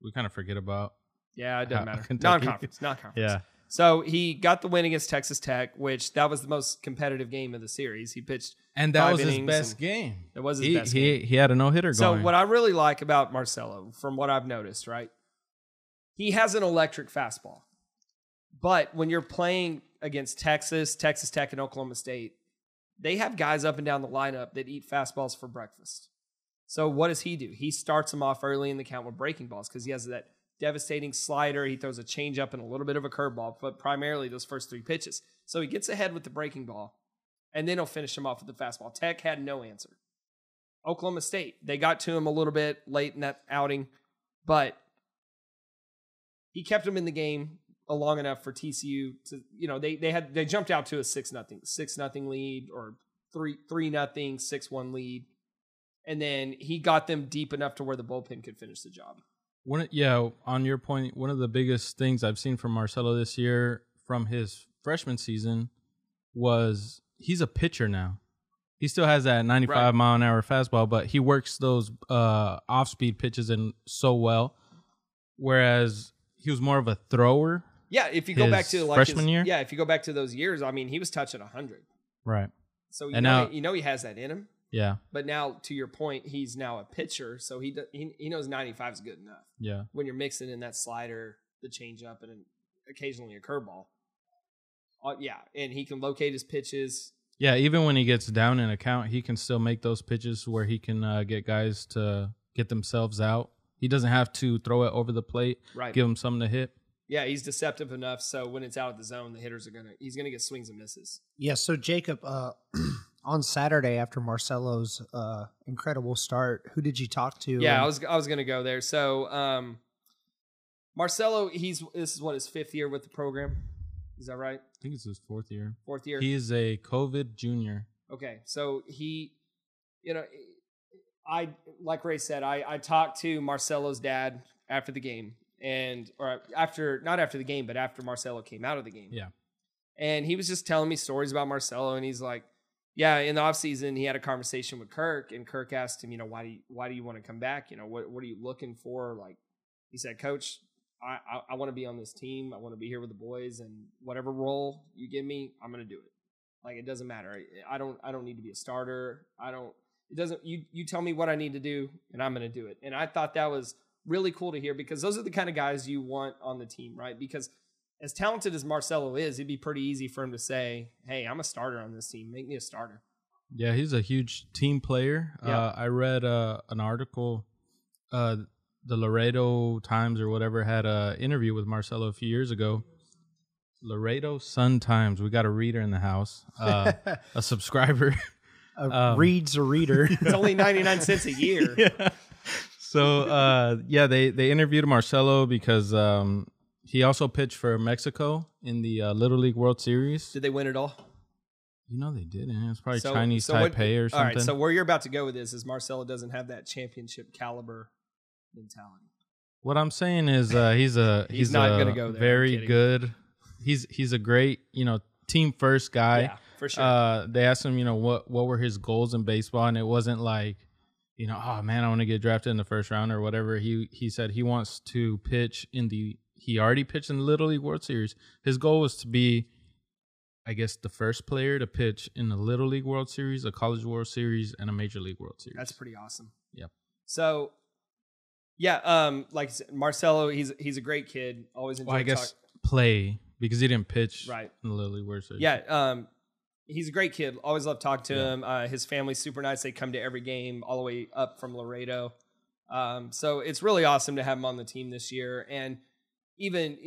we kind of forget about. Yeah, it doesn't matter. (laughs) Kentucky. Non-conference, non-conference. (laughs) Yeah, So he got the win against Texas Tech, which that was the most competitive game of the series. He pitched. and that was his best game. That was his he, best he, game. He had a no hitter going. So going. what I really like about Marcelo, from what I've noticed, right, he has an electric fastball. But when you're playing against Texas, Texas Tech, and Oklahoma State, they have guys up and down the lineup that eat fastballs for breakfast. So what does he do? He starts them off early in the count with breaking balls because he has that devastating slider. He throws a changeup and a little bit of a curveball, but primarily those first three pitches. So he gets ahead with the breaking ball, and then he'll finish him off with the fastball. Tech had no answer. Oklahoma State, they got to him a little bit late in that outing, but he kept him in the game long enough for TCU to, you know, they they had they jumped out to a six nothing, six nothing lead or three three nothing, six one lead, and then he got them deep enough to where the bullpen could finish the job. One, yeah, on your point, one of the biggest things I've seen from Marcelo this year from his freshman season was he's a pitcher now. he still has that 95 Right. mile an hour fastball, but he works those uh, off speed pitches in so well. Whereas he was more of a thrower. Yeah, if you go back to like freshman his- year? yeah, if you go back to those years, I mean, he was touching hundred. Right. So you And know, now- you know he has that in him. Yeah. But now, to your point, he's now a pitcher, so he he, he knows 95 is good enough. Yeah. When you're mixing in that slider, the changeup, and occasionally a curveball. Uh, yeah, and he can locate his pitches. Yeah. Even when he gets down in a count, he can still make those pitches where he can uh, get guys to get themselves out. He doesn't have to throw it over the plate, Right. give him something to hit. Yeah, he's deceptive enough, so when it's out of the zone, the hitters are gonna he's gonna get swings and misses. Yeah, so Jacob, uh, (clears throat) on Saturday after Marcelo's uh, incredible start, who did you talk to? Yeah, And- I was I was gonna go there. So um, Marcelo, he's this is what his fifth year with the program. Is that right? I think it's his fourth year. Fourth year. He is a COVID junior. Okay, so he, you know, I like Ray said, I I talked to Marcelo's dad after the game, and or after not after the game, but after Marcelo came out of the game. Yeah. and he was just telling me stories about Marcelo, and he's like, yeah, in the offseason, he had a conversation with Kirk, and Kirk asked him, you know, why do you why do you want to come back? You know, what what are you looking for? Like, he said, Coach. I, I, I want to be on this team. I want to be here with the boys, and whatever role you give me, I'm to do it. Like it doesn't matter. I, I don't I don't need to be a starter. I don't it doesn't you you tell me what I need to do and I'm to do it. And I thought that was really cool to hear because those are the kind of guys you want on the team, right? Because as talented as Marcelo is, it'd be pretty easy for him to say, "Hey, I'm a starter on this team. Make me a starter." Yeah, he's a huge team player. Yeah. Uh, I read uh, an article, uh, the Laredo Times or whatever had a interview with Marcelo a few years ago. Laredo Sun Times. We got a reader in the house, uh, (laughs) a subscriber. uh, um, reads a reader. It's only (laughs) 99 cents a year. yeah. So uh, yeah, they they interviewed Marcelo because um, he also pitched for Mexico in the uh, Little League World Series. Did they win it all? You know they didn't. It's probably So- Chinese so what- Taipei or something. right, so where you're about to go with this is Marcelo doesn't have that championship caliber mentality. What I'm saying is, uh, he's a (laughs) He's he's, not a gonna go there, I'm Very kidding. good. He's he's a great you know team first guy. yeah, for sure. Uh, they asked him you know what what were his goals in baseball, and it wasn't like you know oh man I want to get drafted in the first round or whatever. He he said he wants to pitch in the he already pitched in the Little League World Series. His goal was to be. I guess the first player to pitch in the Little League World Series, a College World Series, and a Major League World Series. That's pretty awesome. Yep. So, yeah, um, like said, Marcelo, he's he's a great kid. Always enjoyed well, I guess talk- play because he didn't pitch Right. in the Little League World Series. Yeah, um, he's a great kid. Always love talking to Yeah. him. Uh, his family's super nice. They come to every game, all the way up from Laredo. Um, so it's really awesome to have him on the team this year, and even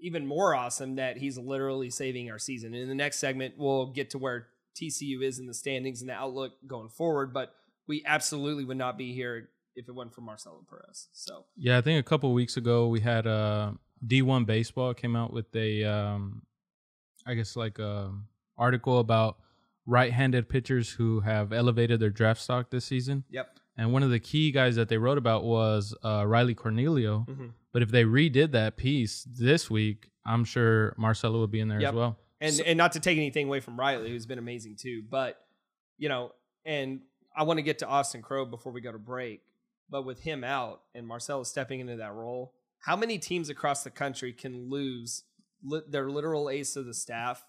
even more awesome that he's literally saving our season. In the next segment, we'll get to where TCU is in the standings and the outlook going forward. But we absolutely would not be here if it wasn't for Marcelo Perez. So Yeah, I think a couple weeks ago we had uh, D1 Baseball came out with a, um, I guess like a article about right-handed pitchers who have elevated their draft stock this season. yep. And one of the key guys that they wrote about was uh, Riley Cornelio. Mhm. But if they redid that piece this week, I'm sure Marcelo would be in there Yep. as well. and and not to take anything away from Riley, who's been amazing too. But you know, and I want to get to Austin Krob before we go to break. But with him out and Marcelo stepping into that role, how many teams across the country can lose li- their literal ace of the staff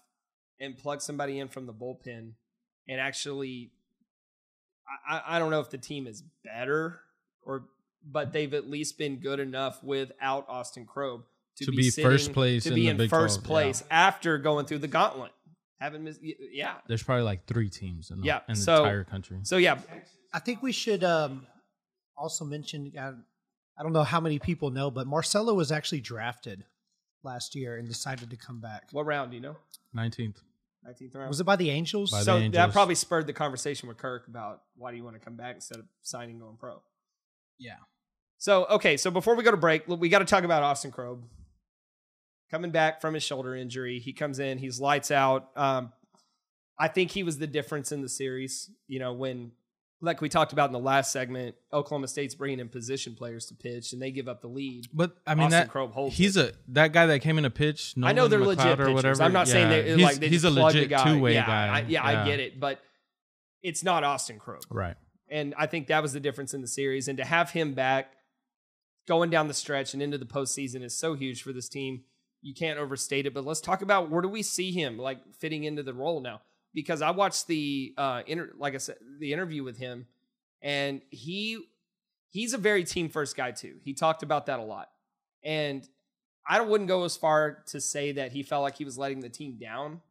and plug somebody in from the bullpen and actually? I, I- I don't know if the team is better or, but they've at least been good enough without Austin Crow To be first place to in be the in Big first 12, yeah. place after going through the gauntlet. Haven't missed, yeah. There's probably like three teams in the, Yeah, in the so- entire country. So yeah, I think we should um, also mention. I, I don't know how many people know, but Marcelo was actually drafted last year and decided to come back. what round do you know? 19th. 19th round. Was it by the Angels? By the so that probably spurred the conversation with Kirk about why do you want to come back instead of signing going pro. Yeah. So okay, so before we go to break, look, we got to talk about Austin Krob coming back from his shoulder injury. He comes in, he's lights out. Um, I think he was the difference in the series. You know, when like we talked about in the last segment, Oklahoma State's bringing in position players to pitch, and they give up the lead. But I mean Austin that holds he's a that guy that came in to pitch. I know they're McLean legit or pitchers. whatever. I'm not saying yeah, they he's, like they he's just a legit guy. two way yeah, guy. I, yeah, I get it, but it's not Austin Krob. Right. And I think that was the difference in the series. And to have him back going down the stretch and into the postseason is so huge for this team. You can't overstate it. But let's talk about where do we see him like fitting into the role now? Because I watched the uh inter- like I said, the interview with him, and he he's a very team first guy too. He talked about that a lot. And I wouldn't go as far to say that he felt like he was letting the team down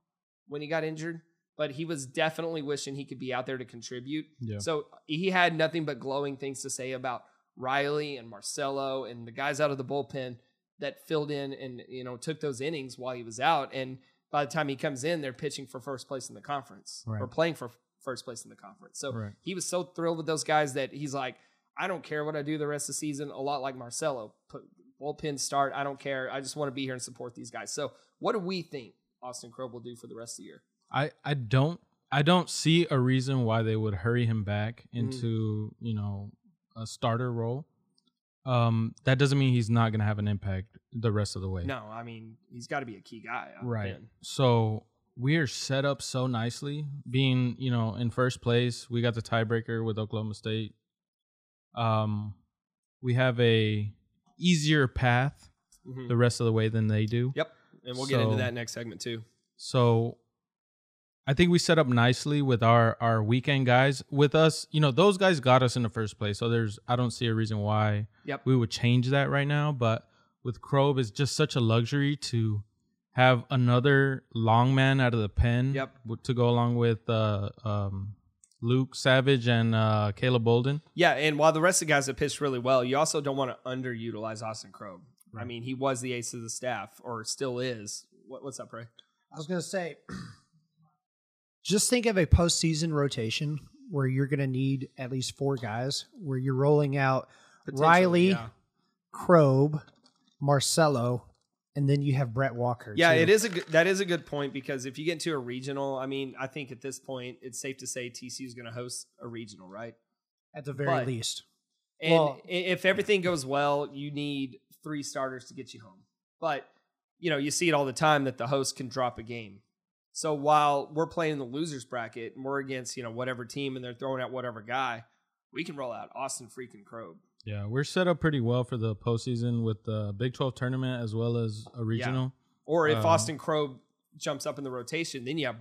when he got injured, but he was definitely wishing he could be out there to contribute. Yeah. So he had nothing but glowing things to say about Riley and Marcelo and the guys out of the bullpen that filled in and you know took those innings while he was out. And by the time he comes in, they're pitching for first place in the conference Right. or playing for first place in the conference. So Right. he was so thrilled with those guys that he's like, I don't care what I do the rest of the season. A lot like Marcelo, put bullpen start. I don't care. I just want to be here and support these guys. So what do we think Austin Krob will do for the rest of the year? I I don't I don't see a reason why they would hurry him back Mm. into you know a starter role. Um, that doesn't mean he's not going to have an impact the rest of the way. No, I mean he's got to be a key guy. right. So we are set up so nicely, being you know in first place. We got the tiebreaker with Oklahoma State. Um, we have a easier path Mhm. the rest of the way than they do. Yep, and we'll get into that next segment too. So I think we set up nicely with our our weekend guys. With us, you know, those guys got us in the first place. So there's I don't see a reason why Yep. we would change that right now. But with Krob, it's just such a luxury to have another long man out of the pen. Yep. To go along with uh, um, Luke Savage and uh, Caleb Bolden. Yeah, and while the rest of the guys have pitched really well, you also don't want to underutilize Austin Krob. I mean, he was the ace of the staff, or still is. What, what's up, Ray? I was going to say, just think of a postseason rotation where you're going to need at least four guys, where you're rolling out Riley, yeah. Krob, Marcelo, and then you have Brett Walker. Yeah, too. it is a good, that is a good point because if you get into a regional, I mean, I think at this point it's safe to say TCU is going to host a regional, right? at the very but- least. And Well- if everything goes well, you need three starters to get you home. But you know, you see it all the time that the host can drop a game. So while we're playing the losers bracket and we're against you know whatever team and they're throwing out whatever guy, we can roll out Austin freaking Krob. Yeah, we're set up pretty well for the postseason with the Big 12 tournament as well as a regional. Or if Um, Austin Krob jumps up in the rotation, then you have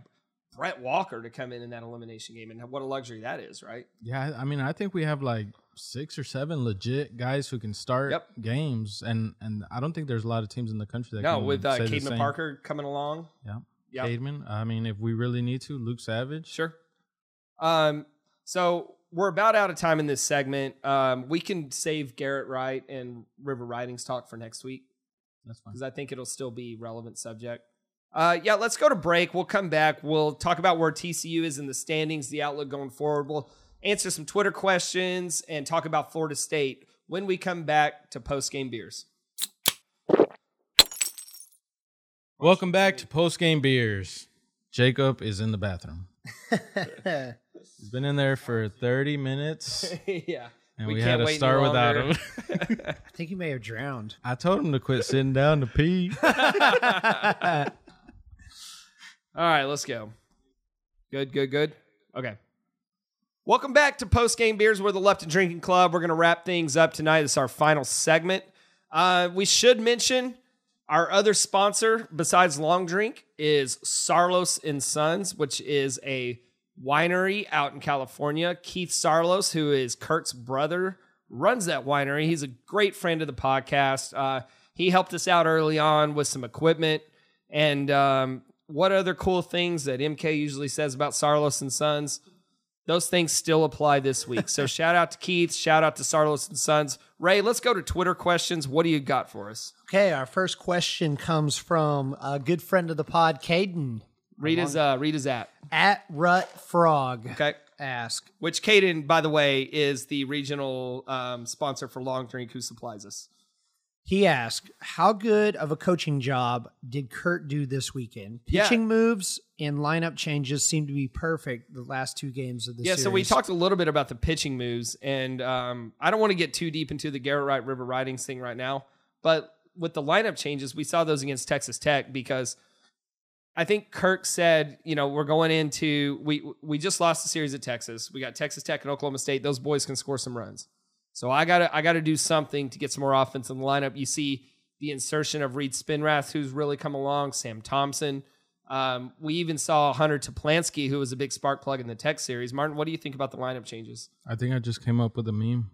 Brett Walker to come in in that elimination game, and what a luxury that is, right? Yeah, I mean, I think we have like six or seven legit guys who can start Yep. games, and and I don't think there's a lot of teams in the country that No, can with uh, say the Caedmon same. Parker coming along, Yeah, yeah, Caedmon. I mean, if we really need to, Luke Savage. Sure. Um, so we're about out of time in this segment. Um, we can save Garrett Wright and River Ridings talk for next week that's fine. because I think it'll still be relevant subject. Uh, yeah, let's go to break. We'll come back. We'll talk about where TCU is in the standings, the outlook going forward. We'll answer some Twitter questions and talk about Florida State when we come back to post game beers. Welcome back to post game beers. Jacob is in the bathroom. (laughs) He's been in there for 30 minutes, (laughs) yeah, and We we, had to wait any start without him. (laughs) I think he may have drowned. I told him to quit sitting down to pee. All right, let's go. Good, good, good. Okay. Welcome back to Post Game Beers. We're the Lupton Drinking Club. We're going to wrap things up tonight. This is our final segment. Uh, we should mention our other sponsor besides Long Drink is Saarloos and Sons, which is a winery out in California. Keith Saarloos, who is Kirk's brother, runs that winery. He's a great friend of the podcast. Uh, he helped us out early on with some equipment. And um, what other cool things that MK usually says about Saarloos and Sons? Those things still apply this week. So (laughs) shout out to Keith, shout out to Saarloos and Sons. Ray, let's go to Twitter questions. What do you got for us? Okay, our first question comes from a good friend of the pod, Caden, Read his uh read his at. at Rut Frog. Okay. Ask. Which Caden, by the way, is the regional um, sponsor for Long Drink who supplies us. He asked, "How good of a coaching job did Kirk do this weekend? Yeah. Pitching moves and lineup changes seem to be perfect the last two games of the season. Yeah, series." so we talked a little bit about the pitching moves, and um, I don't want to get too deep into the Garrett Wright River Ridings thing right now, but with the lineup changes, we saw those against Texas Tech because I think Kirk said, you know, we're going into we we just lost the series at Texas. We got Texas Tech and Oklahoma State. Those boys can score some runs. So I gotta I gotta do something to get some more offense in the lineup. You see the insertion of Reed Spenrath, who's really come along, Sam Thompson. Um, we even saw Hunter Teplanszky, who was a big spark plug in the Tech series. Martin, what do you think about the lineup changes? I think I just came up with a meme.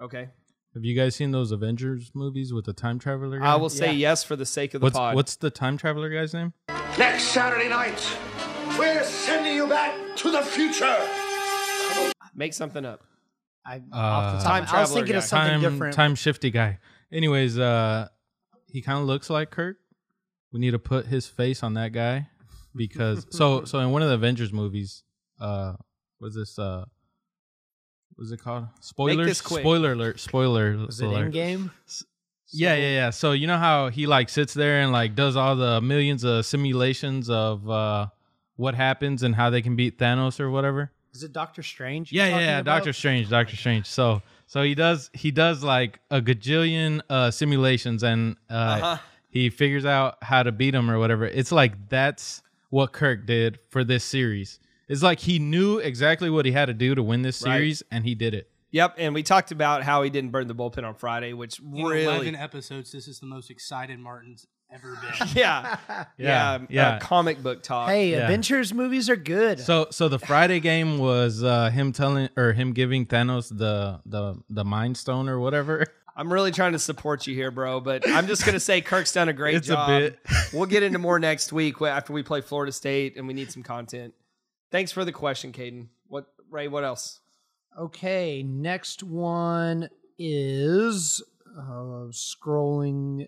Okay. Have you guys seen those Avengers movies with the time traveler guy? I will say Yeah. yes for the sake of the what's pod. what's the time traveler guy's name? Next Saturday night, we're sending you back to the future. Make something up. I, Uh, off the top, Time I was traveler thinking of guy. something time different. time shifty guy. Anyways, uh, he kind of looks like Kirk. We need to put his face on that guy because (laughs) so so in one of the Avengers movies, uh, was this uh, what's it called? Spoilers. Spoiler alert! Spoiler Was it alert! Endgame? Yeah, yeah, yeah. So you know how he like sits there and like does all the millions of simulations of uh what happens and how they can beat Thanos or whatever. Is it Doctor Strange? Yeah, yeah, yeah. Doctor Strange, Doctor Strange. So so he does he does like a gajillion uh simulations and uh Uh-huh. he figures out how to beat him or whatever. It's like that's what Kirk did for this series. It's like he knew exactly what he had to do to win this Right. series and he did it. Yep, and we talked about how he didn't burn the bullpen on Friday, which In really, 11 episodes, this is the most excited Martin's ever been. (laughs) yeah, yeah, Yeah, yeah. Uh, comic book talk. Hey, Yeah. Avengers movies are good. So so the Friday game was uh him telling or him giving Thanos the the the mind stone or whatever. (laughs) I'm really trying to support you here, bro, but I'm just gonna say Kirk's done a great It's a job. bit. (laughs) we'll get into more next week after we play Florida State and we need some content. Thanks for the question, Caden. What Ray? What else? Okay, next one is uh, scrolling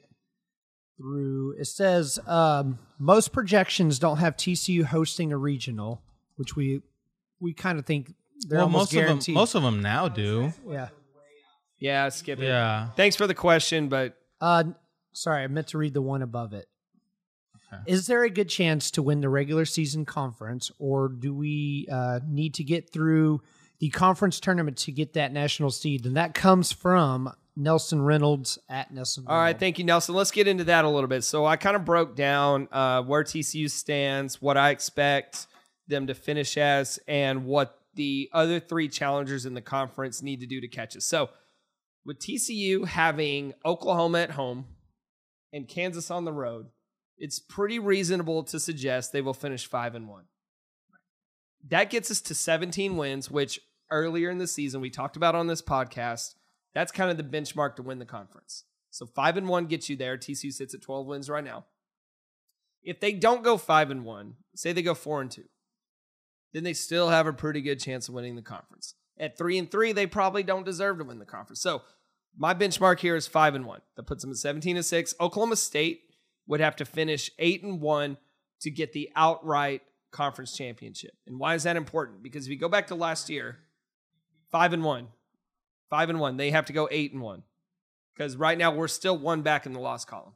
through. It says um, most projections don't have TCU hosting a regional, which we we kind of think they're well, almost most of them guaranteed. most of them now do. yeah. Yeah, skip it. Yeah. Thanks for the question, but Uh, sorry, I meant to read the one above it. Is there a good chance to win the regular season conference, or do we uh, need to get through the conference tournament to get that national seed? And that comes from Nelson Reynolds at Nelson. All right, thank you, Nelson. Let's get into that a little bit. So I kind of broke down uh, where TCU stands, what I expect them to finish as, and what the other three challengers in the conference need to do to catch us. So with TCU having Oklahoma at home and Kansas on the road, it's pretty reasonable to suggest they will finish five and one. That gets us to 17 wins, which earlier in the season we talked about on this podcast. That's kind of the benchmark to win the conference. So five and one gets you there. TCU sits at 12 wins right now. If they don't go five and one, say they go four and two, then they still have a pretty good chance of winning the conference. At three and three, they probably don't deserve to win the conference. So my benchmark here is five and one. That puts them at 17 and six. Oklahoma State would have to finish eight and one to get the outright conference championship. And why is that important? Because if you go back to last year, five and one, five and one, they have to go eight and one. Because right now we're still one back in the loss column.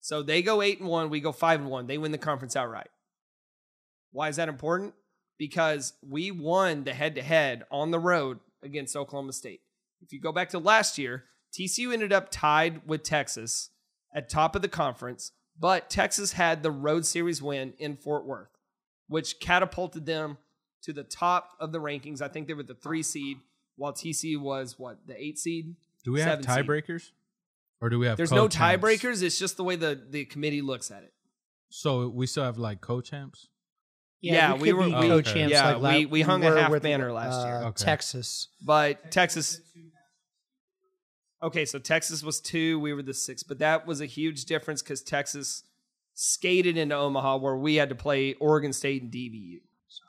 So they go eight and one, we go five and one. They win the conference outright. Why is that important? Because we won the head to head on the road against Oklahoma State. If you go back to last year, TCU ended up tied with Texas at top of the conference, but Texas had the road series win in Fort Worth, which catapulted them to the top of the rankings. I think they were the three seed, while TC was what the eight seed. Do we have Seven seed. tiebreakers? Or do we have There's no co-champs? tiebreakers. It's just the way the the committee looks at it. So we still have like co-champs? Yeah, we could were- be we- co-champs yeah, like la- we- we hung a were half with, banner last year. uh, Okay. Texas. But Texas. Okay, so Texas was two, we were the six, but that was a huge difference because Texas skated into Omaha where we had to play Oregon State and DBU.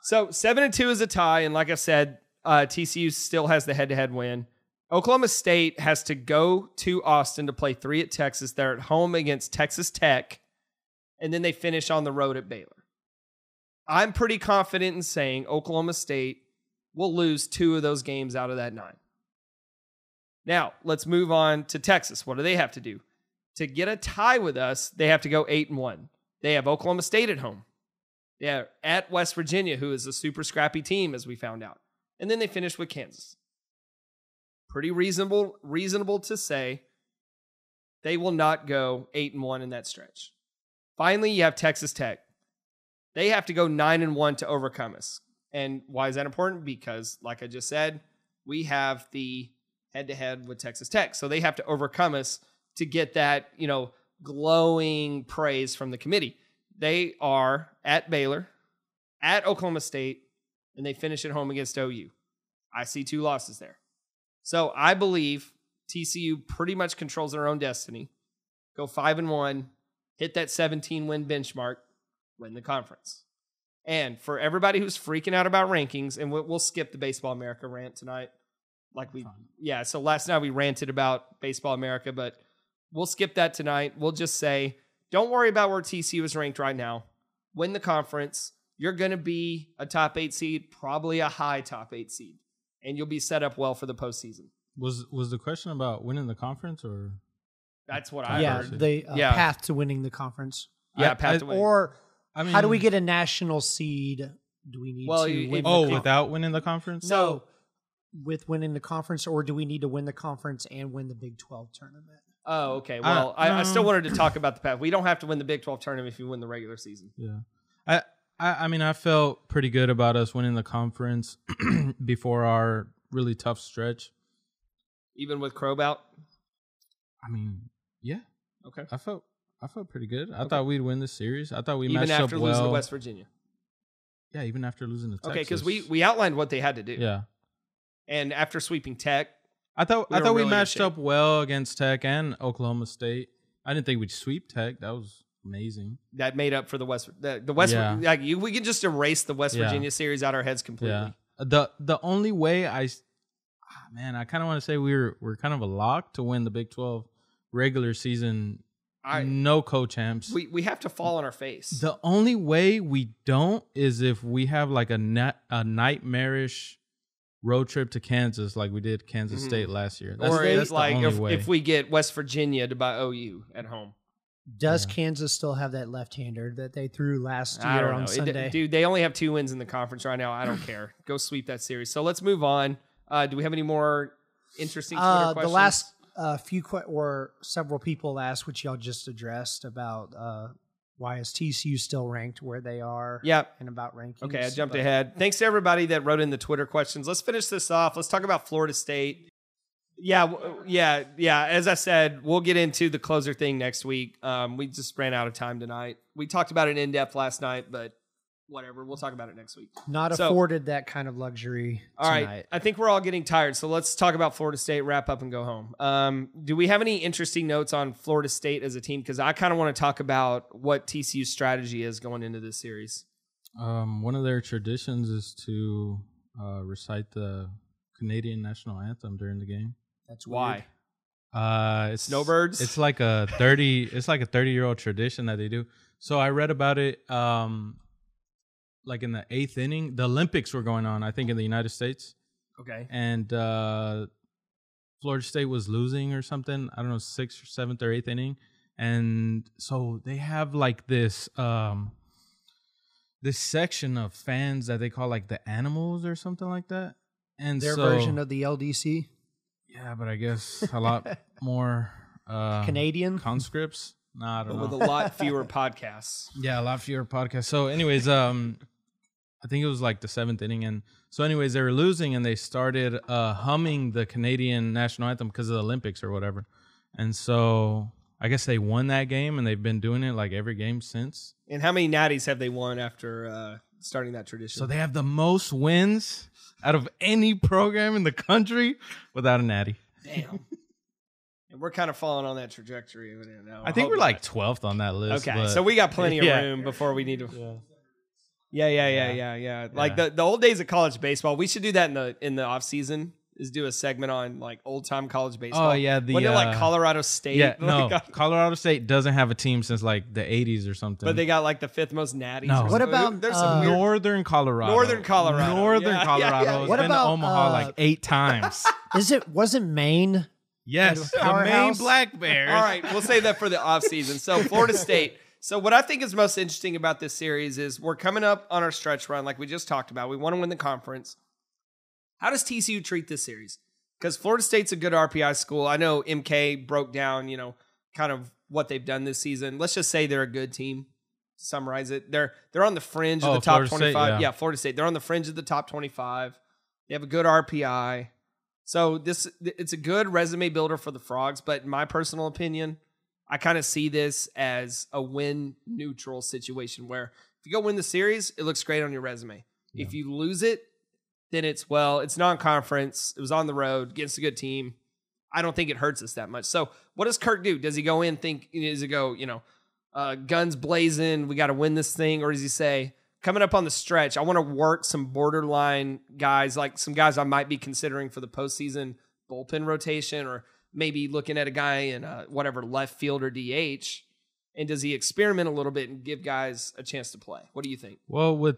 So seven and two is a tie, and like I said, uh, TCU still has the head-to-head win. Oklahoma State has to go to Austin to play three at Texas. They're at home against Texas Tech, and then they finish on the road at Baylor. I'm pretty confident in saying Oklahoma State will lose two of those games out of that nine. Now, let's move on to Texas. What do they have to do? To get a tie with us, they have to go 8 and 1. They have Oklahoma State at home. Yeah, at West Virginia, who is a super scrappy team as we found out. And then they finish with Kansas. Pretty reasonable reasonable to say they will not go 8 and 1 in that stretch. Finally, you have Texas Tech. They have to go nine and one to overcome us. And why is that important? Because, like I just said, we have the head to head with Texas Tech. So they have to overcome us to get that, you know, glowing praise from the committee. They are at Baylor, at Oklahoma State, and they finish at home against OU. I see two losses there. So I believe TCU pretty much controls their own destiny. Go five and one, hit that 17 win benchmark, win the conference. And for everybody who's freaking out about rankings, and we'll, we'll skip the Baseball America rant tonight. Like we, yeah. So last night we ranted about Baseball America, but we'll skip that tonight. We'll just say, don't worry about where TCU is ranked right now. Win the conference. You're going to be a top eight seed, probably a high top eight seed, and you'll be set up well for the postseason. Was was the question about winning the conference or? That's what I yeah, heard. the uh, Yeah. path to winning the conference. Yeah, I- path I- to win. Or I mean, how do we get a national seed? Do we need Well, to you- win? if- the Oh, without winning the conference? no, with winning the conference, or do we need to win the conference and win the Big Twelve tournament? Oh, okay. Well, I, I still wanted to talk about the path. We don't have to win the Big 12 tournament if you win the regular season. Yeah. I, I I mean I felt pretty good about us winning the conference (clears throat) before our really tough stretch. Even with Krob Crobout. I mean, yeah. Okay. I felt I felt pretty good. I thought we'd win the series. I thought we matched up. Even after losing to West Virginia. Yeah, even after losing to Texas. Okay, because we, we outlined what they had to do. Yeah. And after sweeping Tech, I thought We I thought we really good matched up well against Tech and Oklahoma State. I didn't think we'd sweep Tech. That was amazing. that made up for the West the, the West Yeah. like you, we can just erase the West Yeah. Virginia series out our heads completely. Yeah. The the only way I ah, man, I kind of want to say we were we're kind of a lock to win the Big 12 regular season. I no co-champs. we, we have to fall on our face. The only way we don't is if we have like a net a nightmarish road trip to Kansas like we did Kansas Mhm. State last year. or that's the like if, if we get West Virginia to buy OU at home. Does Yeah. Kansas still have that left-hander that they threw last year on know. It- Sunday? dude, they only have two wins in the conference right now. I don't care. Go sweep that series. So let's move on. Uh, do we have any more interesting Twitter uh, the questions? last uh, few que- or several people asked, which y'all just addressed about uh, why is TCU still ranked where they are? Yeah. and about rankings. Okay, I jumped but- ahead. Thanks to everybody that wrote in the Twitter questions. Let's finish this off. Let's talk about Florida State. Yeah, yeah, yeah. As I said, we'll get into the closer thing next week. Um, we just ran out of time tonight. We talked about it in depth last night, but whatever. We'll talk about it next week. Not So- afforded that kind of luxury All right. tonight. I think we're all getting tired. So let's talk about Florida State, wrap up, and go home. Um, do we have any interesting notes on Florida State as a team? Because I kind of want to talk about what TCU's strategy is going into this series. Um, one of their traditions is to uh, recite the Canadian national anthem during the game. That's Why? Uh, it's Snowbirds? It's like a thirty. it's like a thirty year old tradition that they do. So I read about it. Um, like in the eighth inning, the Olympics were going on. I think in the United States, Okay. and uh, Florida State was losing or something. I don't know, sixth or seventh or eighth inning, and so they have like this um this section of fans that they call like the animals or something like that. And Their so, version of the LDC yeah, but I guess (laughs) a lot more uh, Canadian. conscripts. Nah, I don't But know. with a lot (laughs) fewer podcasts. Yeah, a lot fewer podcasts. So, anyways, um, I think it was like the seventh inning, and so, anyways, they were losing, and they started uh humming the Canadian national anthem because of the Olympics or whatever, and so I guess they won that game, and they've been doing it like every game since. And how many natties have they won after uh, starting that tradition? So they have the most wins out of any program in the country without a natty. Damn. (laughs) and we're kind of falling on that trajectory. We don't know. I think we're not. like twelfth on that list. Okay, but- so we got plenty of Yeah. room before we need to. Yeah, yeah, yeah, yeah, yeah. Like Yeah. the, the old days of college baseball. We should do that in the in the off season. Is do a segment on like old time college baseball. Oh yeah, the Wasn't it like uh, Colorado State? Yeah, no, Like, (laughs) Colorado State doesn't have a team since like the '80s or something. but they got like the fifth most natties. No. What about, There's uh, some weird. Northern Colorado. Northern Colorado. Northern Yeah, yeah, Colorado. yeah. has What been about, to Omaha uh, like eight times. (laughs) Is it wasn't Maine? yes, the Maine Black Bears. All right, we'll save that for the off season. So Florida (laughs) State. So what I think is most interesting about this series is we're coming up on our stretch run, like we just talked about. We want to win the conference. How does TCU treat this series? Because Florida State's a good RPI school. I know MK broke down, you know, kind of what they've done this season. Let's just say they're a good team. summarize it. They're they're on the fringe of Oh, the top Florida State, 25. yeah. yeah, Florida State. They're on the fringe of the top 25. They have a good RPI. So this it's a good resume builder for the Frogs, but in my personal opinion, I kind of see this as a win neutral situation where if you go win the series, it looks great on your resume. If you lose it, then it's well, it's non-conference. It was on the road against a good team. I don't think it hurts us that much. So what does Kirk do? Does he go in think? Does he go? You know, uh, guns blazing. We got to win this thing, or does he say, coming up on the stretch, I want to work some borderline guys, like some guys I might be considering for the postseason bullpen rotation, or maybe looking at a guy in uh, whatever left field or DH. And does he experiment a little bit and give guys a chance to play? What do you think? Well, with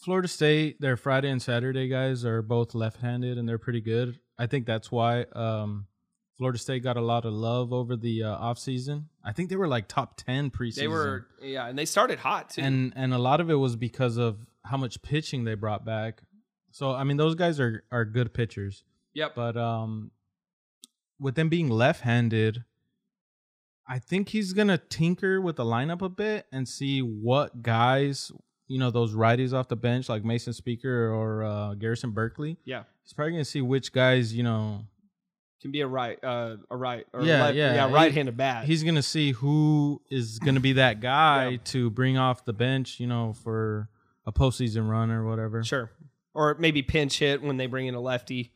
Florida State, their Friday and Saturday guys are both left-handed and they're pretty good. I think that's why um, Florida State got a lot of love over the uh, offseason. I think they were like top 10 preseason. They were, yeah, and they started hot too. and and a lot of it was because of how much pitching they brought back. So I mean, those guys are are good pitchers, yep, but um, with them being left-handed, I think he's gonna tinker with the lineup a bit and see what guys, you know, those righties off the bench like Mason Speaker or uh, Garrison Berkeley. yeah, He's probably gonna see which guys, you know, can be a right, uh, a right, or Yeah, left, yeah. yeah, right-handed bat. he's gonna see who is gonna be that (laughs) guy Yeah. to bring off the bench, you know, for a postseason run or whatever. Sure. Or maybe pinch hit when they bring in a lefty.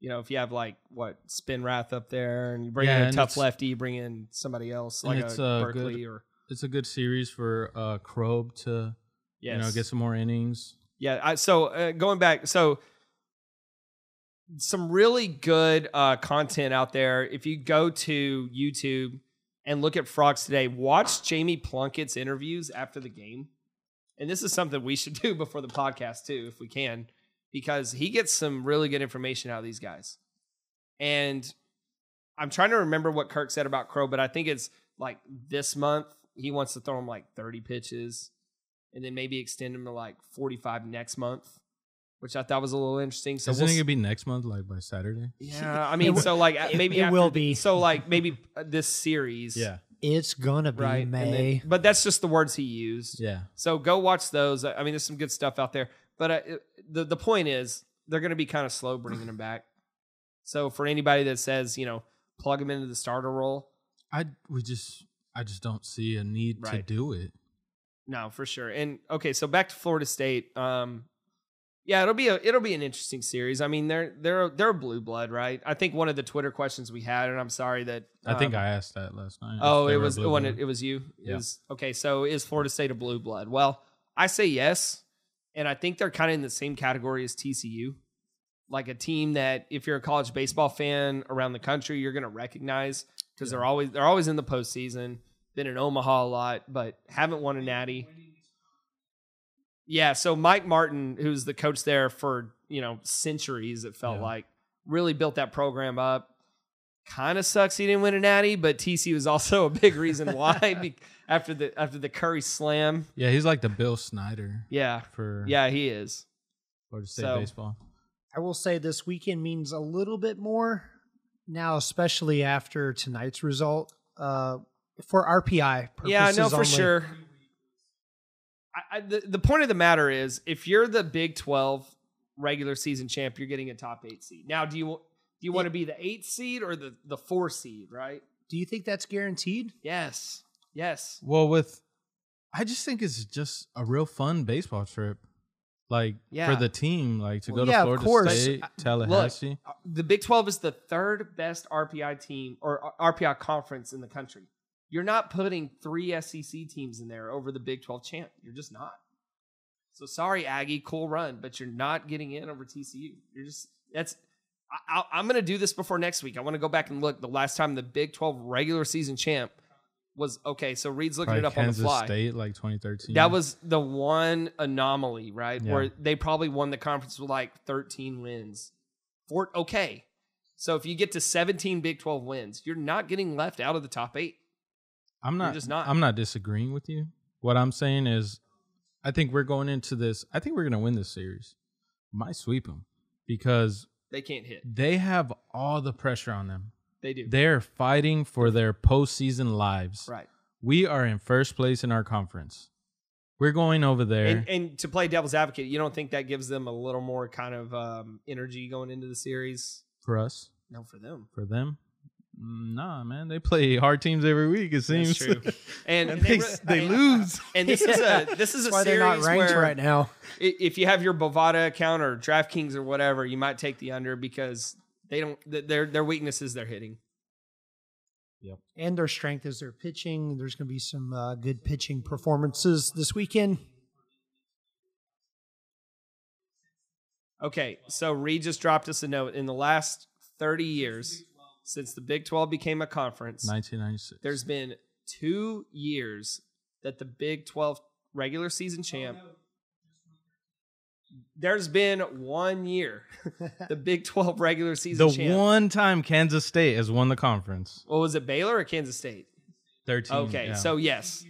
You know, if you have like what Spenrath up there and you bring Yeah, in a tough lefty, you bring in somebody else like a uh, Berkeley good- or it's a good series for uh Krob to yes. you know get some more innings. Yeah. I, so uh, going back, so some really good uh, content out there. If you go to YouTube and look at Frogs today, watch Jamie Plunkett's interviews after the game. And this is something we should (laughs) do before the podcast too, if we can, because he gets some really good information out of these guys. And I'm trying to remember what Kirk said about Krob, but I think it's like this month he wants to throw him like 30 pitches and then maybe extend him to like 45 next month, which I thought was a little interesting. So Isn't we'll it gonna be next month, like by Saturday? (laughs) yeah, I mean, so like it- maybe it after will be. So like maybe uh, this series, Yeah, It's gonna be right? and then- May. but that's just the words he used. Yeah. So go watch those. I mean, there's some good stuff out there. But uh, the the point is, they're going to be kind of slow bringing them back. So for anybody that says, you know, plug them into the starter role, I we just I just don't see a need to do it. No, for sure. And okay, so back to Florida State. Um, yeah, it'll be a it'll be an interesting series. I mean, they're they're they're blue blood, right? I think one of the Twitter questions we had, and I'm sorry that I think um, I asked that last night. Oh, it was when it, it was you. Yeah. Is okay. So is Florida State a blue blood? Well, I say yes, and I think they're kind of in the same category as TCU, like a team that if you're a college baseball fan around the country, you're going to recognize because they're always they're always in the postseason. Been in Omaha a lot, but haven't won a natty. Yeah, so Mike Martin, who's the coach there for you know centuries, it felt Yeah. like really built that program up. Kind of sucks he didn't win a natty, but TC was also a big reason (laughs) why after the after the Curry slam. Yeah, he's like the Bill Snyder Yeah, for yeah, he is. Florida State So- baseball. I will say this weekend means a little bit more now, especially after tonight's result. Uh, for RPI purposes Yeah, no, for only. sure. I, I, the, the point of the matter is, if you're the Big Twelve regular season champ, you're getting a top eight seed. Now, do you do you want to be the eighth seed or the the four seed? Right? Do you think that's guaranteed? Yes, yes. Well, with I just think it's just a real fun baseball trip. Like Yeah. for the team, like to Well, go yeah, to of Florida course. State, Tallahassee. Uh, The Big Twelve is the third best RPI team or uh, RPI conference in the country. You're not putting three SEC teams in there over the Big Twelve champ. You're just not. So sorry, Aggie, cool run, but you're not getting in over TCU. You're just that's. I, I'm going to do this before next week. I want to go back and look. The last time the Big Twelve regular season champ was okay. So Reed's looking Probably it up Kansas on the fly. State, like 2013. That was the one anomaly, right? Yeah. Where they probably won the conference with like 13 wins. For okay. So if you get to 17 Big 12 wins, you're not getting left out of the top 8. I'm not just not. I'm not disagreeing with you. What I'm saying is, I think we're going into this. I think we're going to win this series. Might sweep them because They can't hit. they have all the pressure on them. They do. They're fighting for their postseason lives. right. We are in first place in our conference. We're going over there. And, and to play devil's advocate, you don't think that gives them a little more kind of um, energy going into the series? for us, No, for them. for them, nah, man. They play hard teams every week. It seems. That's true. (laughs) And, and and they, they and- lose. (laughs) And this is a (laughs) this is a That's why series they're not ranked where right now. if you have your Bovada account or DraftKings or whatever, you might take the under because they don't their their weakness is their hitting. Yep. And their strength is their pitching. There's going to be some uh, good pitching performances this weekend. Okay, so Reed just dropped us a note. In the last 30 years, since the Big 12 became a conference, 1996. there's been two years that the Big 12 regular season champ. Oh, there's been one year, (laughs) the Big 12 regular season the champ. one time Kansas State has won the conference. What was it, Baylor or Kansas State? 13. Okay, yeah. so yes,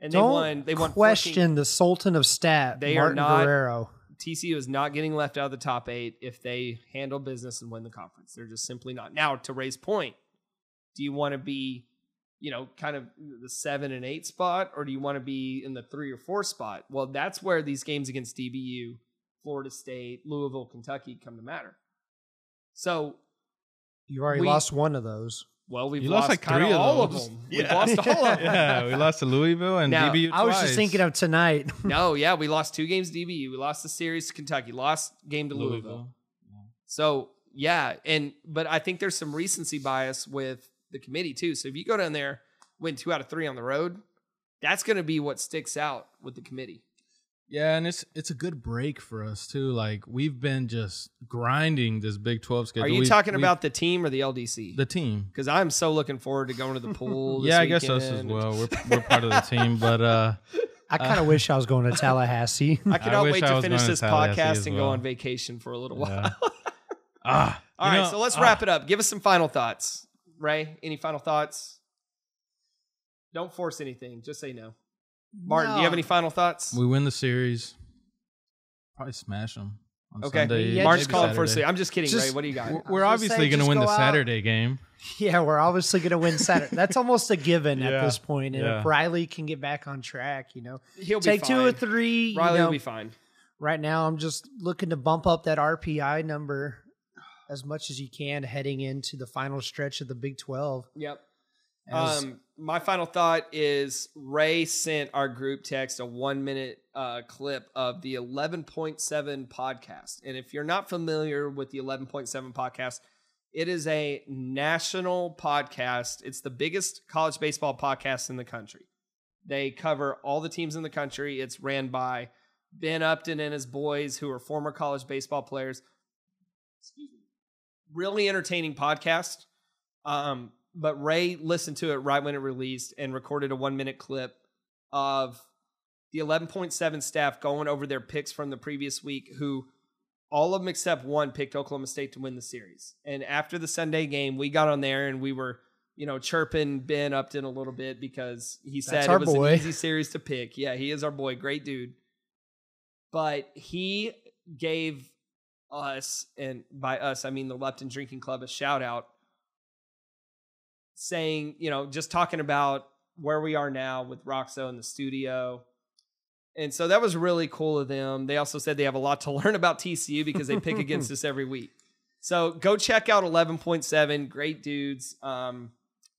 and they Don't won. They won. 14 question the Sultan of Stat, They are Martin not- Guerrero. TCU is not getting left out of the top eight if they handle business and win the conference. They're just simply not. Now, to raise point, do you want to be, you know, kind of the seven and eight spot, or do you want to be in the three or four spot? Well, that's where these games against DBU, Florida State, Louisville, Kentucky come to matter. So, You already we- lost one of those. Well, we've You lost, lost like three of of all of those. them. We've lost all of (laughs) them. yeah, we lost to Louisville and Now, DBU. I was just thinking of tonight. (laughs) No, yeah, we lost two games to DBU. We lost the series to Kentucky. Lost game to Louisville. So yeah, and but I think there's some recency bias with the committee too. So if you go down there, win two out of three on the road, that's going to be what sticks out with the committee. Yeah, and it's it's a good break for us too. Like we've been just grinding this Big Twelve schedule. Are you We- talking we- about the team or the LDC? the team? Because I'm so looking forward to going to the pool. (laughs) this yeah, I guess us as well. We're we're part of the team, but uh, (laughs) I kind of wish I was going to Tallahassee. (laughs) I cannot wish wait I to finish going to this podcast as and go on vacation for a little while. yeah. ah, All you right, know, so let's ah. wrap it up. Give us some final thoughts, Ray. Any final thoughts? Don't force anything. Just say no. Martin, do you have any final thoughts? We win the series. Probably smash them. On Okay. Sunday, Yeah, Martin's maybe calling for a Saturday. sleep. I'm just kidding, Just- Ray. What do you got? We're, we're obviously going to win go the out. Saturday game. (laughs) yeah, we're obviously going to win Saturday. That's almost a given at this point. And Yeah. if Riley can get back on track, you know, He'll be take fine. two or three. you Riley know, will be fine. right now I'm just looking to bump up that RPI number as much as you can heading into the final stretch of the Big 12. Yep. Um, my final thought is Ray sent our group text a one minute uh, clip of the 11.7 podcast. And if you're not familiar with the 11.7 podcast, it is a national podcast. It's the biggest college baseball podcast in the country. They cover all the teams in the country. It's ran by Ben Upton and his boys, who are former college baseball players. Excuse me. Really entertaining podcast. Um, but Ray listened to it right when it released and recorded a one minute clip of the 11.7 staff going over their picks from the previous week, who all of them except one picked Oklahoma State to win the series. And after the Sunday game, we got on there and we were, you know, chirping Ben Upton a little bit because he said it was boy. an easy series to pick. Yeah, he is our boy. Great dude. But he gave us, and by us, I mean the Lupton Drinking Club, a shout out saying, you know, just talking about where we are now with Roxo in the studio. And so that was really cool of them. They also said they have a lot to (laughs) learn about TCU because they pick against us every week. So go check out 11.7. Great dudes. Um,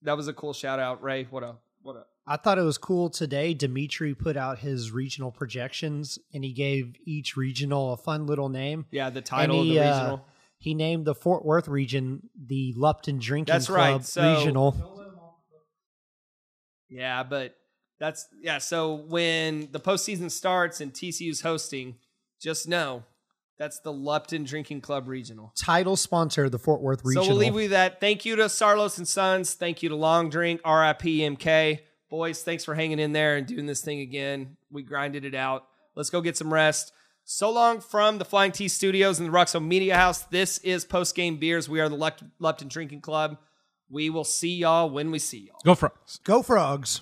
that was a cool shout out, Ray. What a what a I thought it was cool today. Dimitri put out his regional projections and he gave each regional a fun little name. yeah, the title he, of the uh, regional. He named the Fort Worth region the Lupton Drinking That's Club right. So- regional. Yeah, but that's yeah. So when the postseason starts and TCU's hosting, just know that's the Lupton Drinking Club regional. Title sponsor, the Fort Worth regional. So we'll leave you with that. Thank you to Saarloos and Sons. Thank you to Long Drink, RIP MK. Boys, thanks for hanging in there and doing this thing again. We grinded it out. Let's go get some rest. So long from the Flying T Studios and the Ruxo Media House. This is Post Game Beers. We are the Lupt- Lupton Drinking Club. We will see y'all when we see y'all. Go Frogs. Go Frogs.